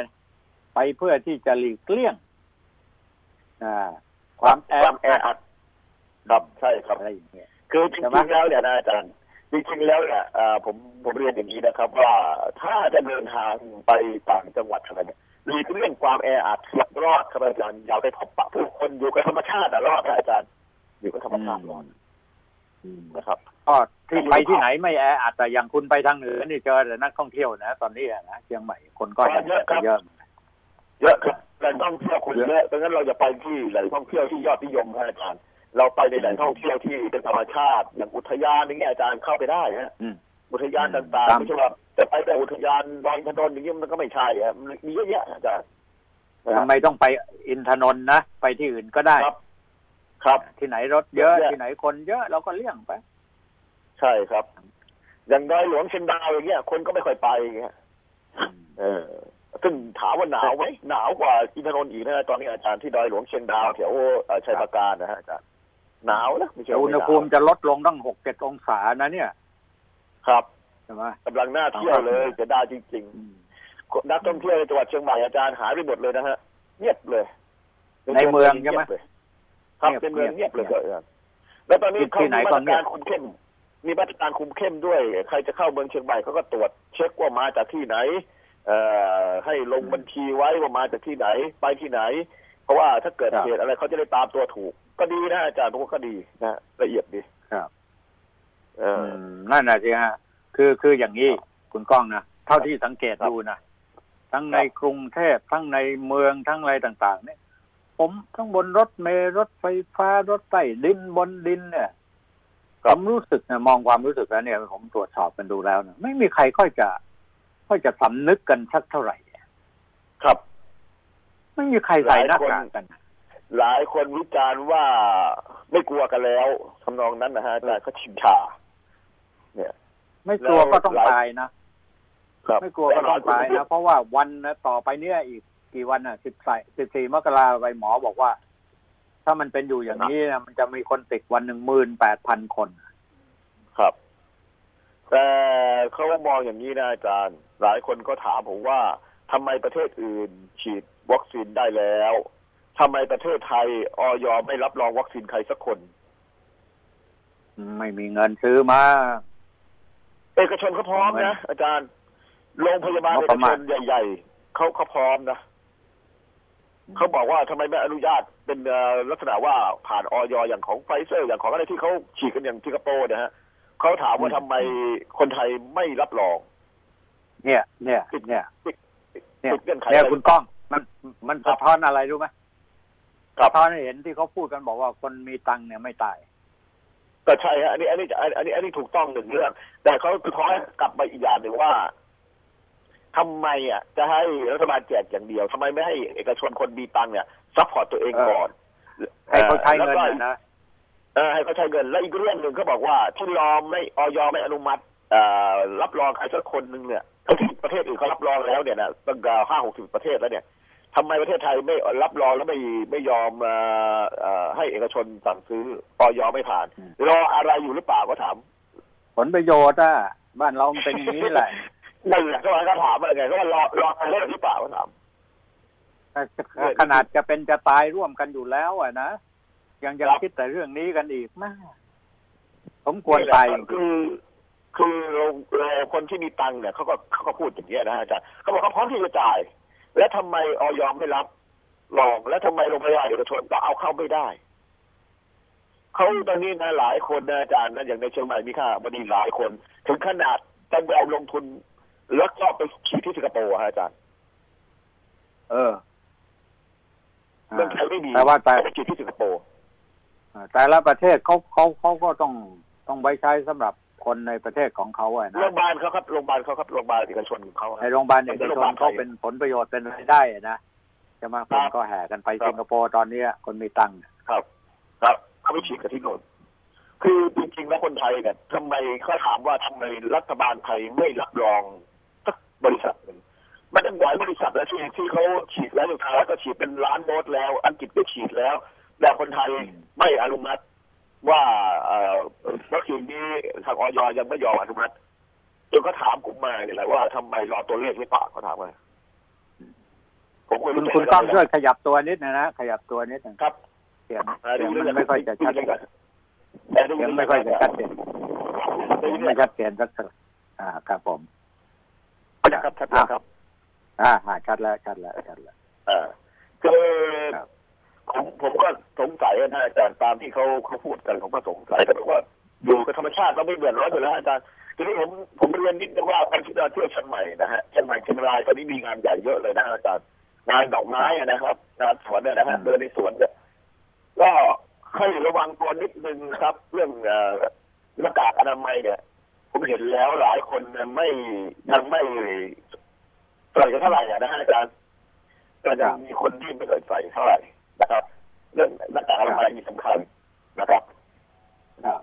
ไปเพื่อที่จะหลีกเลี่ยงอ่าความแอความแออัดครับใช่ครับอะไรอย่างเงี้ยคือจใช่ไหมริงๆแล้วเนี่ยนะอาจารย์จริงๆแล้วเนี่ยเอ่อผมผมเรียนอย่างนี้นะครับ ว่าถ้าจะเดินทางไปต่างจังหวัดอะไรเนี่ยหลีกเลี่ยงความแออัดรอดครับอาจารย์อย่าไปพบปะผู้คนอยู่กับธรรมชาติอะรอดครับอาจารย์อยู่กับธรรมชาติรอดอืมนะครับ ก็ที่ไปที่ไหนไม่แออัดแต่อย่างคุณไปทางเหนือนี่เจอแต่นักท่องเที่ยวนะตอนนี้อะนะเชียงใหม่คนก็เยอะครับเยอะเยอะครับแหล่งท่องเที่ยวคนเยอะดังนั้นเราจะไปที่แหล่งท่องเที่ยวที่ยอดนิยมครับอาจารย์ เราไปในแหล่งท่องเที่ยวที่เป็นธรรมชาติอย่างอุทยานอย่างเงี้ยอาจารย์เข้าไปได้ฮะอืมอุทยานต่างตามๆไม่ใช่ว่าจะไปแต่อุทยานดอยอินทนนท์อย่างเงี้ยมันก็ไม่ใช่อะมันมีเยอะแยะอาจารย์นะคทำรับไมต้องไปอินทนนท์นะไปที่อื่นก็ได้ครับ ครับ ที่ไหนรถเยอะเยอะที่ไหนคนเยอะเราก็เลี่ยงไป ใช่ครับ อย่างดอยหลวงเชียงดาวอย่างเงี้ยคนก็ไม่ค่อยไปอย่างเงี้ยเออซึ่งถามว่าหนาวไหมหนาวกว่าอินทนนท์อีกนะตอนนี้อาจารย์ที่ดอยหลวงเชียงดาวแถวเอ่อชัยปราการนะฮะอาจารย์หนาวนะไม่ใช่แต่ว่าอุณไม่หหนาวภูมิจะลดลงตั้งหกเจ็ดองศานะเนี่ย ครับใช่ไหมกำลังน่าเที่ยวเลยจะได้จริงอืมๆนักท่องเที่ยวในจังหวัดเชียงใหม่อาจารย์หายไปหมดเลยนะฮะเงียบเลยในเมืองใช่ไหมงียบเลยครับเงียบในเมืองเงียบเลยเงียบครับแล้วตอนนี้ที่เขาที่ไหนมีก็มาตรเงียกาบรคุมเข้ม มีมาตรการคุมเข้มด้วย ใครจะเข้าเมืองเชียงใหม่เขาก็ตรวจเช็คว่ามาจากที่ไหนเอ่อให้ลงบัญชีไว้ว่ามาจากที่ไหน ไปที่ไหน เพราะว่าถ้าเกิดครับเหตุอะไรเขาจะได้ตามตัวถูก ก็ดีนะอาจารย์ผมว่าก็ดีนะละเอียดดีครับเออมนั่นน่ะสิฮะคือคืออย่างนี้คุณก้องนะเท่าที่สังเกตครับดูนะทั้งครับในกรุงเทพทั้งในเมืองทั้งอะไรต่าง ๆ เนี่ย ผมทั้งบนรถเมล์รถไฟฟ้ารถใต้ดินบนดินเนี่ย ผมรู้สึกนะมองความรู้สึกแล้วเนี่ย ผมตรวจสอบกันดูแล้วนะไม่มีใครค่อยจะค่อยจะสำนึกกันสักเท่าไหร่ครับ ไม่มีใครใส่หน้ากากกันนะหลายคนวิจารณ์ว่าไม่กลัวกันแล้วทำนองนั้นนะฮะอาจารย์เขาชินชาเนี่ย ไม่กลัวก็ต้องแล้วตายนะครับไม่กลัวก็ต้องตายนะเพราะว่าวันนะต่อไปเนี่ยอีกกี่วันอะสิบสี่สิบสี่มกราไปหมอบอกว่า ถ้ามันเป็นอยู่อย่างนี้นะมันจะมีคนติดวันหนึ่งหมื่นแปดพันคน ครับ แต่เขามองอย่างนี้นะอาจารย์ หลายคนก็ถามผมว่าทำไมประเทศอื่น ฉีดวัคซีนได้แล้วทำไมประเทศไทยออยไม่รับรองวัคซีนใครสักคน ไม่มีเงินซื้อมาเอกชนเขาพร้อมนะอาจารย์โรงพยาบาลงบเอปกระมาชณนใหญ่ ๆเขาเขาพร้อมนะ เขาบอกว่าทำไมไม่อนุญาตเป็นเอ่อลักษณะว่าผ่านอย. อย่างของไฟเซอร์อย่างของอะไรที่เขาฉีดกันอย่างสิงคโปร์นะฮะเขาถามว่าทำไมคนไทยไม่รับรอง เนี่ย เนี่ยเนี่ยเนี่ยติดเงื่อนไขเนี่ยอะไรคุณก้อง มันมันสะท้อนอะไรรู้ไหมครับสะท้อนให้เห็นที่เขาพูดกันบอกว่าคนมีตังค์เนี่ยไม่ตายก็ใช่ฮะอันนี้อันนี้อันนี้อันนี้ถูกต้องหนึ่งเรื่องแต่เขาคือท้อยกลับมาอีกอย่างหนึ่งว่า ทำไมอะจะให้รัฐบาลแจกอย่างเดียวทำไมไม่ให้เอกชนคนมีตังค์เนี่ยsupport ตัวเองก่อนให้เขาใช้เงินแล้วก็น่ะนะเออให้เขาใช้เงิน และอีกเรื่องหนึ่งเขาบอกว่าที่รอไม่อย.ไม่อนุมัติเอ่อรับรองใครสักคนหนึ่งเนี่ยทั้งที่ประเทศอื่นเขารับรองแล้วเนี่ยนะตั้งห้าหกสิบประเทศแล้วเนี่ยทำไมประเทศไทยไม่รับรองแล้วไม่ไม่ยอมเอ่อเอ่อให้เอกชนสั่งซื้ออย. ไม่ผ่านอืมรออะไรอยู่หรือเปล่าก็ถาม ผลประโยชน์อะบ้านเรามันเป็นอย่างนี้แหละ นั่นแหละก็ก็ถามว่าไงก็ว่ารอรออะไรหรือเปล่าก็ถามขนาดจะเป็นจะตายร่วมกันอยู่แล้ว อะนะยังยังครับคิดแต่เรื่องนี้กันอีกมากผมควรตายจริงคือ คือเราเราคนที่มีตังค์เนี่ยเขาก็เขาก็พูดอย่างนี้ยนะอาจารย์เขาบอกเขาพร้อมที่จะจ่าย และทำไมออยไม่รับรองและทำไมโรงพยาบาลเอกชนก็เอาเข้าไม่ได้เขาตอนนี้นะหลายคนนะอาจารย์นะอย่างในเชียงใหม่มีค่าบดีหลายคน ถึงขนาดต้องไปเอาลงทุน แล้วก็ไปฉีดที่สิงคโปร์ฮะอาจารย์ๆเออเมืองไทยไม่มีแต่ว่าแต่ไปฉีดที่สิงคโปร์แต่ละประเทศเขาเขาเขาก็ต้องต้องไว้ใช้สำหรับคนในประเทศของเขาอะนะโรงพยาบาลเขาครับโรงพยาบาลเขาครับโรงพยาบาลเอกชนของเขาในโรงพยาบาลเอกชนเขาเป็นผลประโยชน์เป็นรายได้อะนะจะมาคนก็แห่กันไปสิงคโปร์ตอนเนี้ยคนมีตังค์ครับ ครับเขาไปฉีดกันที่โน่นคือจริงๆแล้วคนไทยเนี่ยทำไมเขาถามว่าทำไมรัฐบาลไทยไม่รับรองสัก บริษัทหนึ่งมันตั้งหลายบริษัทแล้วที่ที่เขาฉีดแล้วสุดท้ายก็ฉีดเป็นล้านโดสแล้ว อังกฤษก็ฉีดแล้ว แต่คนไทยไม่อนุมัติว่าเอ่อวัคซีนนี้ทางออยยังไม่ยอมอนุมัติจนก็ถามผมมาเนี่ยแหละว่าทำไมรอตัวเลขหรือเปล่าเขาถามมาผมก็คุณรู้คุณต้องช่วยขยับตัวนิดนะนะขยับตัวนิดหนึงครับเสียงอ่าเสียงดูมันเรื่องไม่ค่อยจะชัดดูเรื่องเสียงไม่ค่อยจะชัดเจนเสียงไม่ชัดเจนสักสักอ่าครับผม ครับชัดแล้วครับอ่าอ่าชัดแล้วชัดแล้วชัดแล้วเออคือครับผมผมก็สงสัยนะอาจารย์ตามที่เขาเขาพูดกันผมก็สงสัยแต่ว่าอยู่กับธรรมชาติเราไม่เดือดร้อนอยู่แล้วอาจารย์ทีนี้ผมผมเรียนนิดนึงว่าการที่เราเที่ยวเชียงใหม่นะฮะเชียงใหม่เชียงรายตอนนี้มีงานใหญ่เยอะเลยนะอาจารย์งานดอกไม้อะนะครับงานสวนเนี่ยนะฮะเดินในสวนเนี่ยก็ให้ระวังตัวนิดนึงนะครับ เรื่องเอ่อหน้ากากอนามัยเนี่ย ผมเห็นแล้วหลายคนเนี่ยไม่ยังไม่ใส่กันเท่าไหร่อะนะฮะอาจารย์ก็ยังมีคนที่ไม่เคยใส่เท่าไหร่นะครับ เรื่องหน้ากากอนามัยมีสำคัญนะครับครับ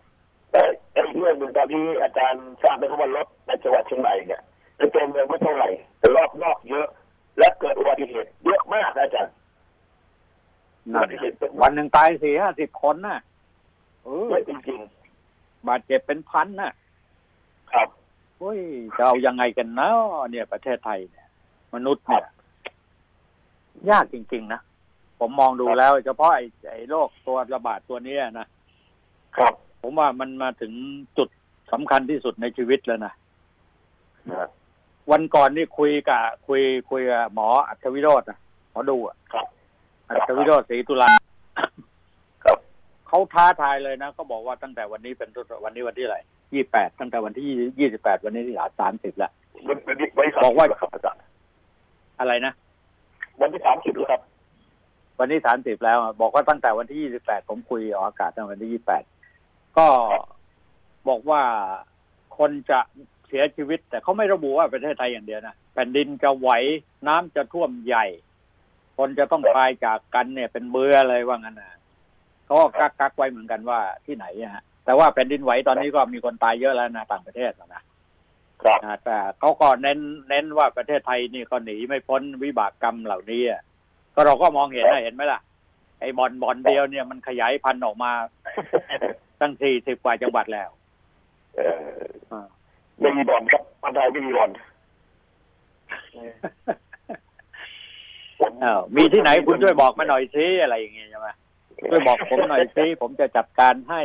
แต่อีกเรื่องหนึ่งตอนที่อาจารย์ทราบไหมครับว่ารถในจังหวัดเชียงใหม่เนี่ยในตัวเมืองไม่เท่าไหร่แต่รอบนอกเยอะ และเกิดอุบัติเหตุเยอะมากนะอาจารย์อุนั่บันติเหตุเป็นวันหนึ่งตายสี่ห้าสิบคนน่ะเออเยอะจริงบาดเจ็บเป็นพันน่ะๆ ครับโอ้ยจะเอายังไงกันเนาะเนี่ยประเทศไทยเนี่ย มนุษย์เนี่ยยากจริง ๆ นะ ผมมองดูแล้วเฉพาะไอ้ไอ้โรคตัวระบาดตัวเนี้ยนะครับ ผมว่ามันมาถึงจุดสำคัญที่สุดในชีวิตแล้วนะนะวันก่อนนี่คุยกับคุยคุยกับหมออัจวิโรจน์นะหมอดูอะครับอัจวิโรจน์ศรีตุลาครับ เขาท้าทายเลยนะเขาบอกว่าตั้งแต่วันนี้เป็นต้นวันนี้วันที่อะไรยี่แปดตั้งแต่วันที่ยี่สิบแปดวันนี้ที่สามสิบแล้ววันวันนี้วันที่บอกว่า30แล้วครับอาจารย์อะไรนะ วันที่สามสิบแล้วครับ วันที่สามสิบแล้วอะบอกว่าตั้งแต่วันที่ยี่สิบแปดผมคุยออกอากาศตั้งแต่วันที่ยี่แปดก็บอกว่าคนจะเสียชีวิต แต่เขาไม่ระบุว่าประเทศไทยอย่างเดียวนะแผ่นดินจะไหวน้ำจะท่วมใหญ่ คนจะต้องตายจากกันเนี่ยเป็นเบื่อเลยว่างั้นนะ เขาก็กักกักไว้เหมือนกันว่าที่ไหนอะฮะแต่ว่าแผ่นดินไหวตอนนี้ก็มีคนตายเยอะแล้วนะต่างประเทศนะครับอ่าแต่เขาก็เน้นเน้นว่าประเทศไทยนี่ก็หนีไม่พ้นวิบากกรรมเหล่านี้อะก็เราก็มองเห็นนะเห็นไหมล่ะไอ้บอลบอลเดียวเนี่ยมันขยายพันธุ์ออกมาตั้งสี่สิบกว่าจังหวัดแล้วเออไม่มีบอลครับคนไทยไม่มีบอลผมอ้าวมีที่ไหนคุณช่วยบอกมาหน่อยซิอะไรอย่างเงี้ยใช่ไหม ช่วยบอกผมหน่อยซิผมจะจัดการให้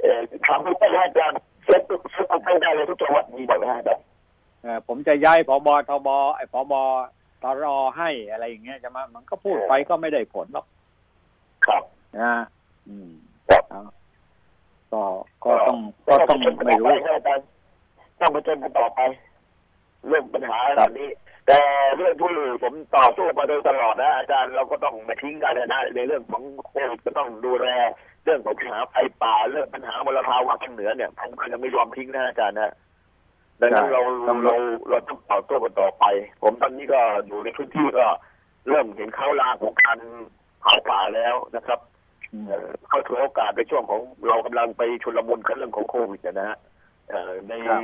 เออถามไม่ได้อาจารย์เซ็ตเซ็ตไม่ได้เลยทุกจังหวัดมีหมดนะอาจารย์เออผมจะย้ายผบทบไอ้ผบตรอให้อะไรอย่างเงี้ยจะมามันก็พูดไปก็ไม่ได้ผลหรอกครับนะอืมครับก็ก็ต้องก็ต้องไม่รู้ต้องมาเจอกันต่อไป เรื่องปัญหาแบบนี้ แต่เรื่องที่ผมต่อสู้มาโดยตลอดนะอาจารย์เราก็ต้องไม่ทิ้งกันนะในเรื่องของโควิดก็ต้องดูแลเรื่องของปัญหาไฟป่าเรื่องปัญหามลภาวะทางเหนือเนี่ยผมก็ยังไม่ยอมทิ้งนะอาจารย์นะดังนั้นเราต้องเราเราต้องต่อสู้กันต่อไป ผมตอนนี้ก็อยู่ในพื้นที่ก็เริ่มเห็นเข้าลางของการเผาป่าแล้วนะครับอืมเอ่อเข้าถือโอกาสในช่วงของเรากำลังไปชุลมุนกันเรื่องของโควิดนะฮะเอ่อในครับ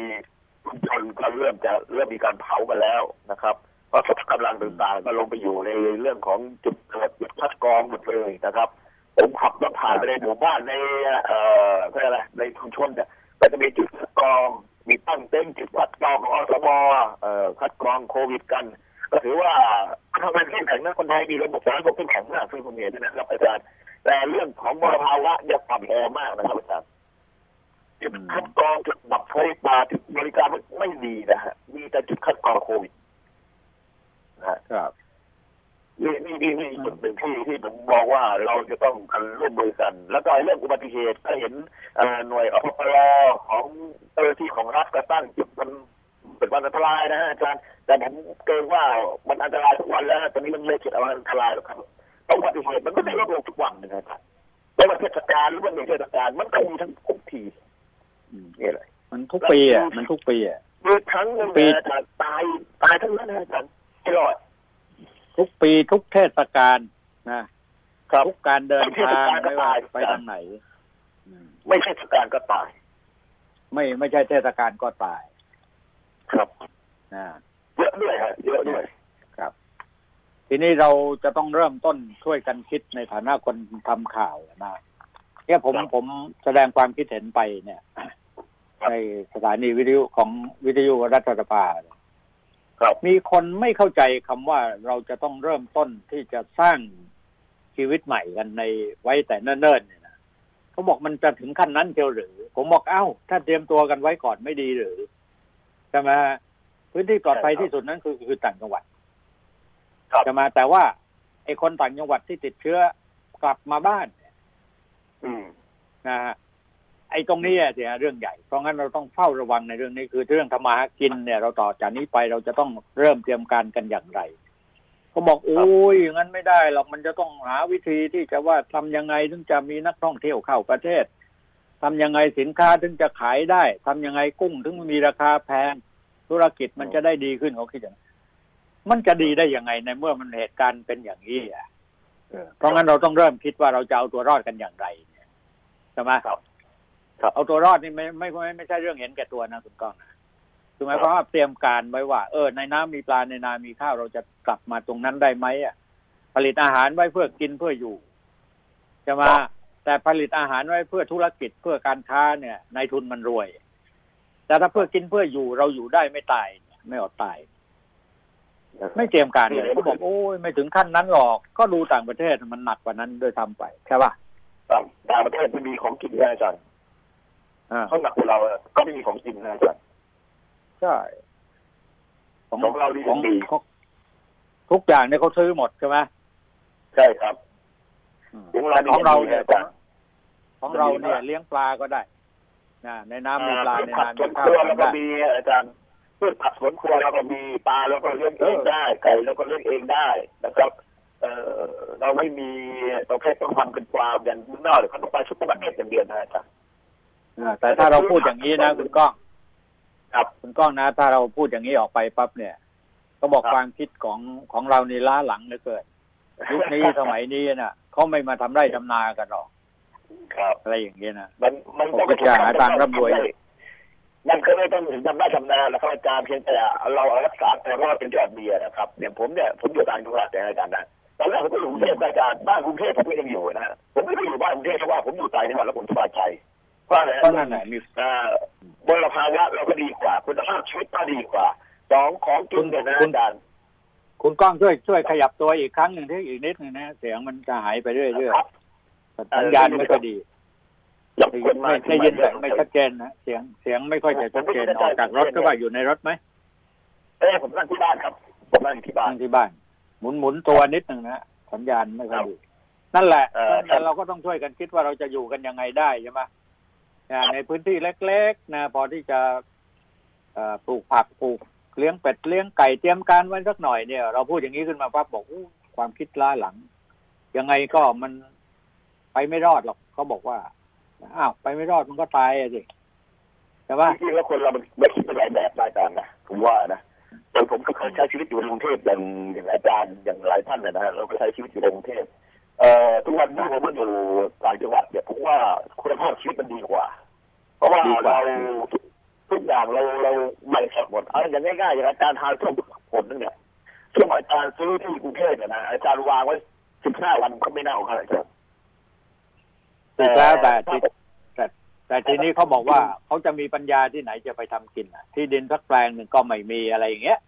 ชุมชนก็เริ่มจะเริ่มมีการเผากันแล้วนะครับเพราะกำลังต่างๆก็ลงไปอยู่ในเรื่องของจุดเกิดจุดคัดกรองหมดเลยนะครับ ผมขับรถผ่านไปในหมู่บ้านในเอ่อเรียกอะไรในชุมชนเนี่ยก็จะมีจุดคัดกรอง มีตั้งเต็นท์จุดคัดกรองของอสมเอ่อคัดกรองโควิดกัน ก็ถือว่าทำงานเข้มแข็งนะคนไทยมีระบบสาธารณสุขเข้มแข็งมากซึ่งผมเห็นนะครับอาจารย์แต่เรื่องของมลภาวะยังต่ำแอมากนะครับอาจารย์ จุดคัดกรองจุดดับไฟป่าจุดบริการไม่ดีนะฮะมีแต่จุดคัดกรองโควิดนะฮะครับนี่นี่นี่นี่จุดหนึ่งที่ที่ผมมองว่าเราจะต้องกันร่วมมือกัน แล้วก็เรื่องอุบัติเหตุก็เห็นเอ่อหน่วยอพปรของเจ้าหน้าที่ของรัฐก็ตั้งจุดมันเป็นวันอันตรายนะฮะอาจารย์แต่ผมเกรงว่ามันอันตรายทุกวันแล้วตอนนี้มันไม่เกิดอะไรอันตรายหรอกครับอุบัติเหตุมันก็ไม่ลดลงทุกวันนะครับไม่ว่าเทศกาลหรือว่าไม่เทศกาลมันก็มีทั้งทุกทีอืม นี่แหละมันทุกปีอะมันทุกปีอะมีครั้งหนึ่งปีนะอาจารย์ตายตายทั้งนั้นนะอาจารย์ไม่รอดทุกปีทุกเทศกาลนะครับทุกการเดินทางไม่ว่าไปทางไหนอืมไม่เทศกาลก็ตาย ไม่ไม่ใช่เทศกาลก็ตาย ครับนะเยอะด้วยฮะเยอะด้วยทีนี้เราจะต้องเริ่มต้นช่วยกันคิดในฐานะคนทำข่าวนะเนี่ยผมครับผมแสดงความคิดเห็นไปเนี่ย ในสถานีวิทยุของวิทยุรัฐสภาเนี่ยครับมีคนไม่เข้าใจคำว่าเราจะต้องเริ่มต้นที่จะสร้างชีวิตใหม่กันในไว้แต่เนิ่นๆเนี่ยนะเขาบอกมันจะถึงขั้นนั้นเชียวหรือ ผมบอกเอ้า ถ้าเตรียมตัวกันไว้ก่อนไม่ดีหรือใช่ไหมฮะพื้นที่ปลอดภัยที่สุดนั้นคือคือต่างจังหวัดครับใช่ไหมแต่ว่าไอ้คนต่างจังหวัดที่ติดเชื้อกลับมาบ้านอืมนะฮะ ไอ้ตรงนี้เสียเรื่องใหญ่ เพราะงั้นเราต้องเฝ้าระวังในเรื่องนี้คือเรื่องทำมากินเนี่ยเราต่อจากนี้ไปเราจะต้องเริ่มเตรียมการกันอย่างไรเขาบอกโอ้ยงั้นไม่ได้หรอกมันจะต้องหาวิธีที่จะว่าทำยังไงถึงจะมีนักท่องเที่ยวเข้าประเทศทำยังไงสินค้าถึงจะขายได้ทำยังไงกุ้งถึงมีราคาแพง ธุรกิจมันจะได้ดีขึ้นเขาคิดอย่างนั้นมันจะดีได้ยังไงในเมื่อมันเหตุการณ์เป็นอย่างนี้อะเพราะงั้นเราต้องเริ่มคิดว่าเราจะเอาตัวรอดกันอย่างไรใช่ไหม ครับครับเอาตัวรอดนี่ไม่ไม่ไม่ไม่ใช่เรื่องเห็นแก่ตัวนะคุณก้องนะคือหมายความว่าเตรียมการไว้ว่า เออในน้ำมีปลาในนามีข้าวเราจะกลับมาตรงนั้นได้ไหมอะ ผลิตอาหารไว้เพื่อกินเพื่ออยู่ใช่ไหมแต่ผลิตอาหารไว้เพื่อธุรกิจเพื่อการค้าเนี่ยนายทุนมันรวย แต่ถ้าเพื่อกินเพื่ออยู่เราอยู่ได้ไม่ตายเนี่ยไม่อดตาย ไม่เตรียมการเลยเขาบอกโอ้ยไม่ถึงขั้นนั้นหรอก ก็ดูต่างประเทศมันหนักกว่านั้นด้วยทำไปใช่ป่ะต่างต่างประเทศไม่มีของกินนะอาจารย์อ่า เขาหนักกว่าเราอะก็ไม่มีของกินนะอาจารย์ใช่ของของเราดีของดีของทุกอย่างเนี่ยเขาซื้อหมดใช่ไหมใช่ครับอืมของเราแต่ของเราเนี่ยดีนะของเราเนี่ยเลี้ยงปลาก็ได้นะในน้ำมีปลาในผักนาสมีวนข้าควรัวเราทำก็ได้มีอาจารย์พืชผักสวนครัวเราก็มีปลาเราก็เลี้ยงเองได้ไก่เราก็เลี้ยงเองได้นะครับเออเราไม่มีเราแค่ต้องทำเป็นฟาร์มอย่างนอกหรือเขาต้องไปชุดประเทศอย่างเดียวนะอาจารย์อ่า แต่ถ้าเราพูดอย่างนี้นะคุณก้องครับคุณก้องนะ ถ้าเราพูดอย่างนี้ออกไปปั๊บเนี่ยก็บอกครับความคิดของของเรานี่ล้าหลังเหลือเกินยุคนี้สมัยนี้น่ะเขาไม่มาทำไร่ทำนากันหรอกครับอะไรอย่างเงี้ยนะมันมันผมก็จะหาทางร่ำรวยมันก็ไม่ต้องถึงทำได้ทำนาแล้วครับอาจารย์เพียงแต่เรารักษาแต่ว่าเป็นยอดเบียร์นะครับอย่างผมเนี่ยผมอยู่ต่างจังหวัดแต่อาจารย์นะตอนแรกผมก็อยู่กรุงเทพอาจารย์บ้านกรุงเทพผมก็ยังอยู่นะผมไม่ได้อยู่บ้านกรุงเทพเพราะว่าผมอยู่ต่างจังหวัดแล้วผมสบายใจ เพราะอะไรเพราะนั่นแหละมีอ่ามลภาวะเราก็ดีกว่า คุณภาพชีวิตก็ดีกว่าสองของกินเนี่ยนะอาจารย์คุณก้องช่วยช่วยขยับตัวอีกครั้งหนึ่งที่อีกนิดหนึ่งนะเสียงมันจะหายไปเรื่อยครับๆสัญญาณไม่ค่อยดีรบกวนไม่ได้ยินแบบไม่ชัดเจนนะเสียงเสียงไม่ค่อยจะชัดเจนออกจากรถก็ว่าอยู่ในรถไหมเอ้ยผมนั่งที่บ้านครับผผมนั่งอยู่ที่บ้านนั่งที่บ้าน หมุนหมุนตัวนิดหนึ่งนะสัญญาณไม่ค่อยดีนั่นแหละเอ่อแต่เราก็ต้องช่วยกันคิดว่าเราจะอยู่กันยังไงได้ใช่ไหม อ่าในพื้นที่เล็กๆนะพอที่จะปลูกผักปลูกเลี้ยงเป็ดเลี้ยงไก่เตรียมการไว้สักหน่อยเนี่ย เราพูดอย่างนี้ขึ้นมาปั๊บบอกความคิดล้าหลัง ยังไงก็มันไปไม่รอดหรอกเขาบอกว่าอ้าวไปไม่รอดมันก็ตายอะสิใช่ปะจริงๆแล้วคนเรามันมันคิดเป็นหลายแบบรายการนะผมว่านะแต่ผมก็เคยใช้ชีวิตอยู่ในกรุงเทพอย่างอย่างอาจารย์อย่างหลายท่านนะฮะเราก็ใช้ชีวิตอยู่ในกรุงเทพ เอ่อทุกวันนี้ผมมาอยู่ต่างจังหวัดเนี่ยผมว่าคุณภาพชีวิตมันดีกว่า เพราะว่าดีกว่า เราทุกทุกอย่างเราเราไม่สดหมดเอาอย่างง่ายๆอย่างอาจารย์ทานส้มผลนึงเนี่ยส้มอาจารย์ซื้อที่กรุงเทพเนี่ยนะอาจารย์วางไว้สิบห้าวันก็ไม่เน่าครับอาจารย์ถูกแล้วแต่ที่แต่แต่ทีนี้เขาบอกว่าเขาจะมีปัญญาที่ไหนจะไปทำกินอะที่ดินสักแปลงหนึ่งก็ไม่มีอะไรอย่างเงี้ย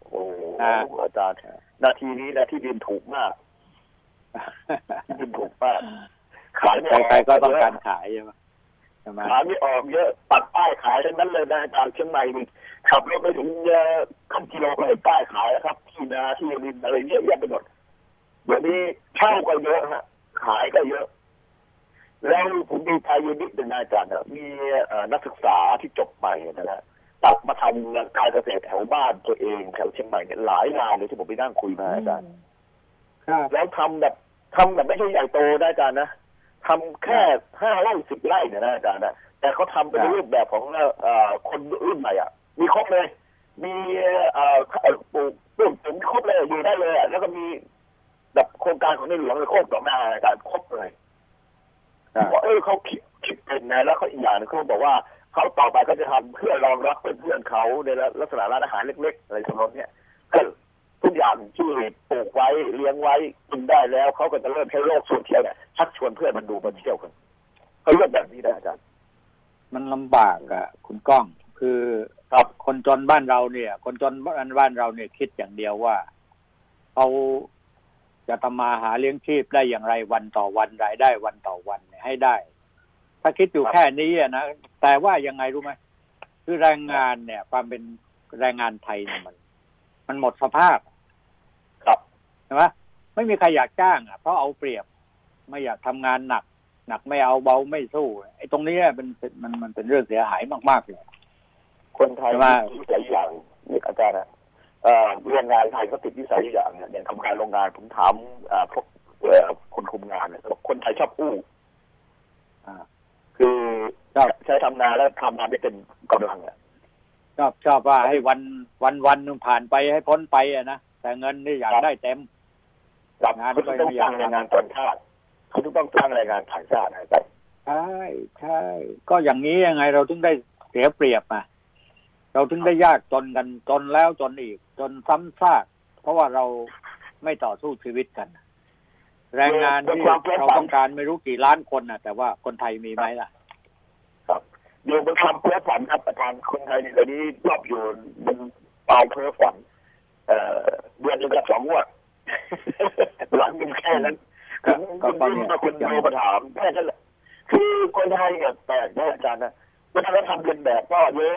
โอ้โหอ่าอาจารย์นาทีนี้นะที่ดินถูกมากที่ดิน ถูกมากขายไม่ออกใครๆก็ต้องการขายใช่ไหมใช่ไหมขายไม่ออกเยอะปัดป้ายขายทั้งนั้นเลยนะอาจารย์เชียงใหม่นี่ขับรถไปถึงเอ่อครึ่งกิโลก็เห็นป้ายขายแล้วครับ ที่นาที่ดินอะไรเยอะแยะไปหมดเดี๋ยวนี้เช่าก็เยอะฮะ ขายก็เยอะ แล้วผมดีใจอยู่นิดหนึ่งนะอาจารย์นะมีเอ่อนักศึกษาที่จบใหม่นะฮะกลับมาทำการเกษตรแถวบ้านตัวเองแถวเชียงใหม่เนี่ยหลายงานเลยที่ผมไปนั่งคุยมาอาจารย์ครับ แล้วทำแบบทำแบบไม่ใช่ใหญ่โตนะอาจารย์นะทำแค่ห้าไร่สิบไร่เนี่ยนะอาจารย์นะแต่เขาทำเป็นรูปแบบของเอ่อคนรุ่นใหม่อะ มีครบเลย มีเอ่อปลูกปลูกถึงครบเลยอยู่ได้เลยอะแล้วก็มีแบบโครงการของในหลวงเลยโคตรต่อหน้าอาจารย์ครบเลยครับว่าเออเขาคิดคิดเป็นนะแล้วเขาอีกอย่างหนึงเขาบอกว่าเขาต่อไปก็จะทำเพื่อรองรับเพื่อนๆเขาในลักษณะร้านอาหารเล็กๆอะไรสำนองเนี้ยก็ ทุกอย่างที่ปลูกไว้เลี้ยงไว้กินได้แล้วเขาก็จะเริ่มใช้โลกโซเชียลเนี่ยชักชวนเพื่อนมันดูมาเที่ยวกันเขาเลือกแบบนี้นะอาจารย์มันลำบากอะ คุณก้อง คือครับคนจนบ้านเราเนี่ย คนจนบ้านบ้านเราเนี่ยคิดอย่างเดียวว่าเขาจะทำมาหาเลี้ยงชีพได้อย่างไรวันต่อวันรายได้วันต่อวันให้ได้ ถ้าคิดอยู่แค่นี้อะนะแต่ว่ายังไงรู้ไหมคือแรงงานเนี่ย ความเป็นแรงงานไทยเนี่ยมัน มันหมดสภาพ ช่ไหมไม่มีใครอยากจ้างอะเพราะเอาเปรียบไม่อยากทำงานหนัก หนักไม่เอาเบาไม่สู้ไอ้ตรงนี้เป็นเป็นมันมันเป็นเรื่องเสียหายมากๆเลยคนไทยใช่ไหมมีนิสัยอย่างนี่อาจารย์นะเอ่อเรื่องงานไทยก็ติดนิสัยอย่างเนี่ยอย่างทำงานโรงงานผมถามเอ่อพวกเอ่อคนคุมงานเนี่ยบอกคนไทยชอบอู้อ่าคือชอบใช้ทำงานแล้วทำงานไม่เป็นกำลังอะชอบชอบว่าให้วันวันวันหนึงผ่านไปให้พ้นไปอะนะแต่เงินนี่อยากได้เต็ม กับงานเขาต้องจ้างแรงงานต่างชาติเขาต้องจ้างแรงงานต่างชาตินะครับใช่ใช่ ก็อย่างนี้ยังไงเราถึงได้เสียเปรียบอะเราถึงได้ยากจนกันจนแล้วจนอีก จนซ้ำซากเพราะว่าเราไม่ต่อสู้ชีวิตกัน แรงงานที่เราต้องการไม่รู้กี่ล้านคนน่ะแต่ว่าคนไทยมีไหมล่ะ ครับอยู่บนความเพ้อฝันครับอาจารย์คนไทยในตอนนี้ชอบอยู่บนเปาเพ้อฝันเอ่อเดือนหนึงกับสองงวด หลังเป็นแค่นั้นก็คุณก็คุณก็ยิ่งเนี่ยมาคุณโทรมาถามแค่นั้นแหละคือคนไทยเนี่ยแปลกนะอาจารย์นะวัฒนธรรมเรียนแบบก็เยอะ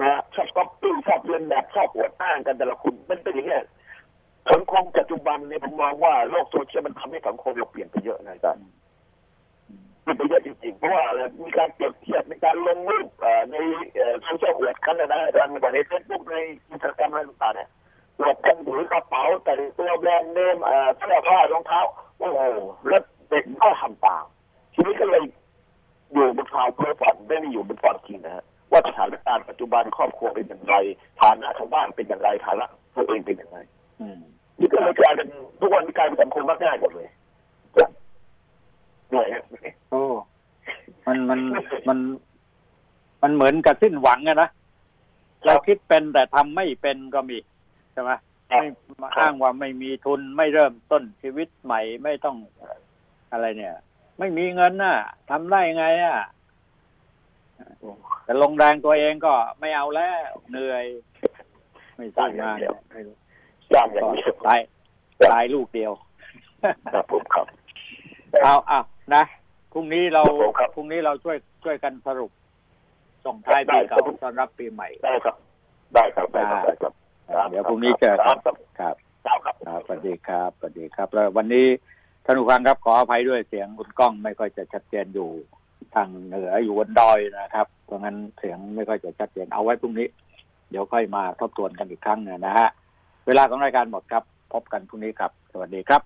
นะชอบก๊อปปี้ชอบเลียนแบบชอบอวดอ้างกันแต่ละคนมันเป็นอย่างเนี้ยสังคมปัจจุบันเนี่ยผมมองว่าโลกโซเชียลมันทำให้สังคมเราเปลี่ยนไปเยอะนะอาจารย์เปลี่ยนไปเยอะจริงๆเพราะว่าอะไรมีการเปรียบเทียบในการลงรูปเอ่อในโซเชียลอวดกันนะนะอาจารย์ไม่ว่าในเฟซบุ๊กในอินสตาแกรมอะไรต่างๆเนี่ย อวดกันถือกระเป๋าแต่งตัว brand name เอ่อเสื้อผ้ารองเท้าโอ้โหแล้วเด็กก็ทำตามทีนี้ก็เลยอยู่บนความเพ้อฝันไม่ได้อยู่บนความจริงนะฮะว่าสถานการณ์ปัจจุบันครอบครัวเป็นอย่างไรฐานะชาวบ้านเป็นอย่างไรฐานะตัวเองเป็นอย่างไรนี่ก็เลยกลายเป็นทุกวันนี้กลายเป็นสังคมมากง่ายหมดเลยเหนื่อยฮะโอ้มันมันมัน มันเหมือนกับสิ้นหวังอะนะเราคิดเป็นแต่ทำไม่เป็นก็มี ใช่ไหมไม่มาอ้างว่าไม่มีทุนไม่เริ่มต้นชีวิตใหม่ไม่ต้องอะไรเนี่ย ไม่มีเงินน่ะทำได้ไงอะแต่ลงแรงตัวเองก็ไม่เอาแล้วเหนื่อย ไม่สร้างงานไม่รู้สร้างอย่างก็นี้ตายตายลูกเดียวครับผมครับเอาเอานะพรุ่งนี้เราครับผมครับพรุ่งนี้เราช่วยช่วยกันสรุปส่งท้ายปีเก่าได้ครับต้อนรับปีใหม่ได้ครับ ได้ครับได้ครับได้ครับครับ เดี๋ยวพรุ่งนี้เจอกันครับครับครับครับครับสวัสดีครับสวัสดีครับ แล้ววันนี้ท่านผู้ฟังครับขออภัยด้วยเสียงคุณก้องไม่ค่อยจะชัดเจนอยู่ทางเหนืออยู่บนดอยนะครับ เพราะงั้นเสียงไม่ค่อยจะชัดเจนเอาไว้พรุ่งนี้ เดี๋ยวค่อยมาทบทวนกันอีกครั้งนะฮะ เวลาของรายการหมดครับ พบกันพรุ่งนี้ครับ สวัสดีครับ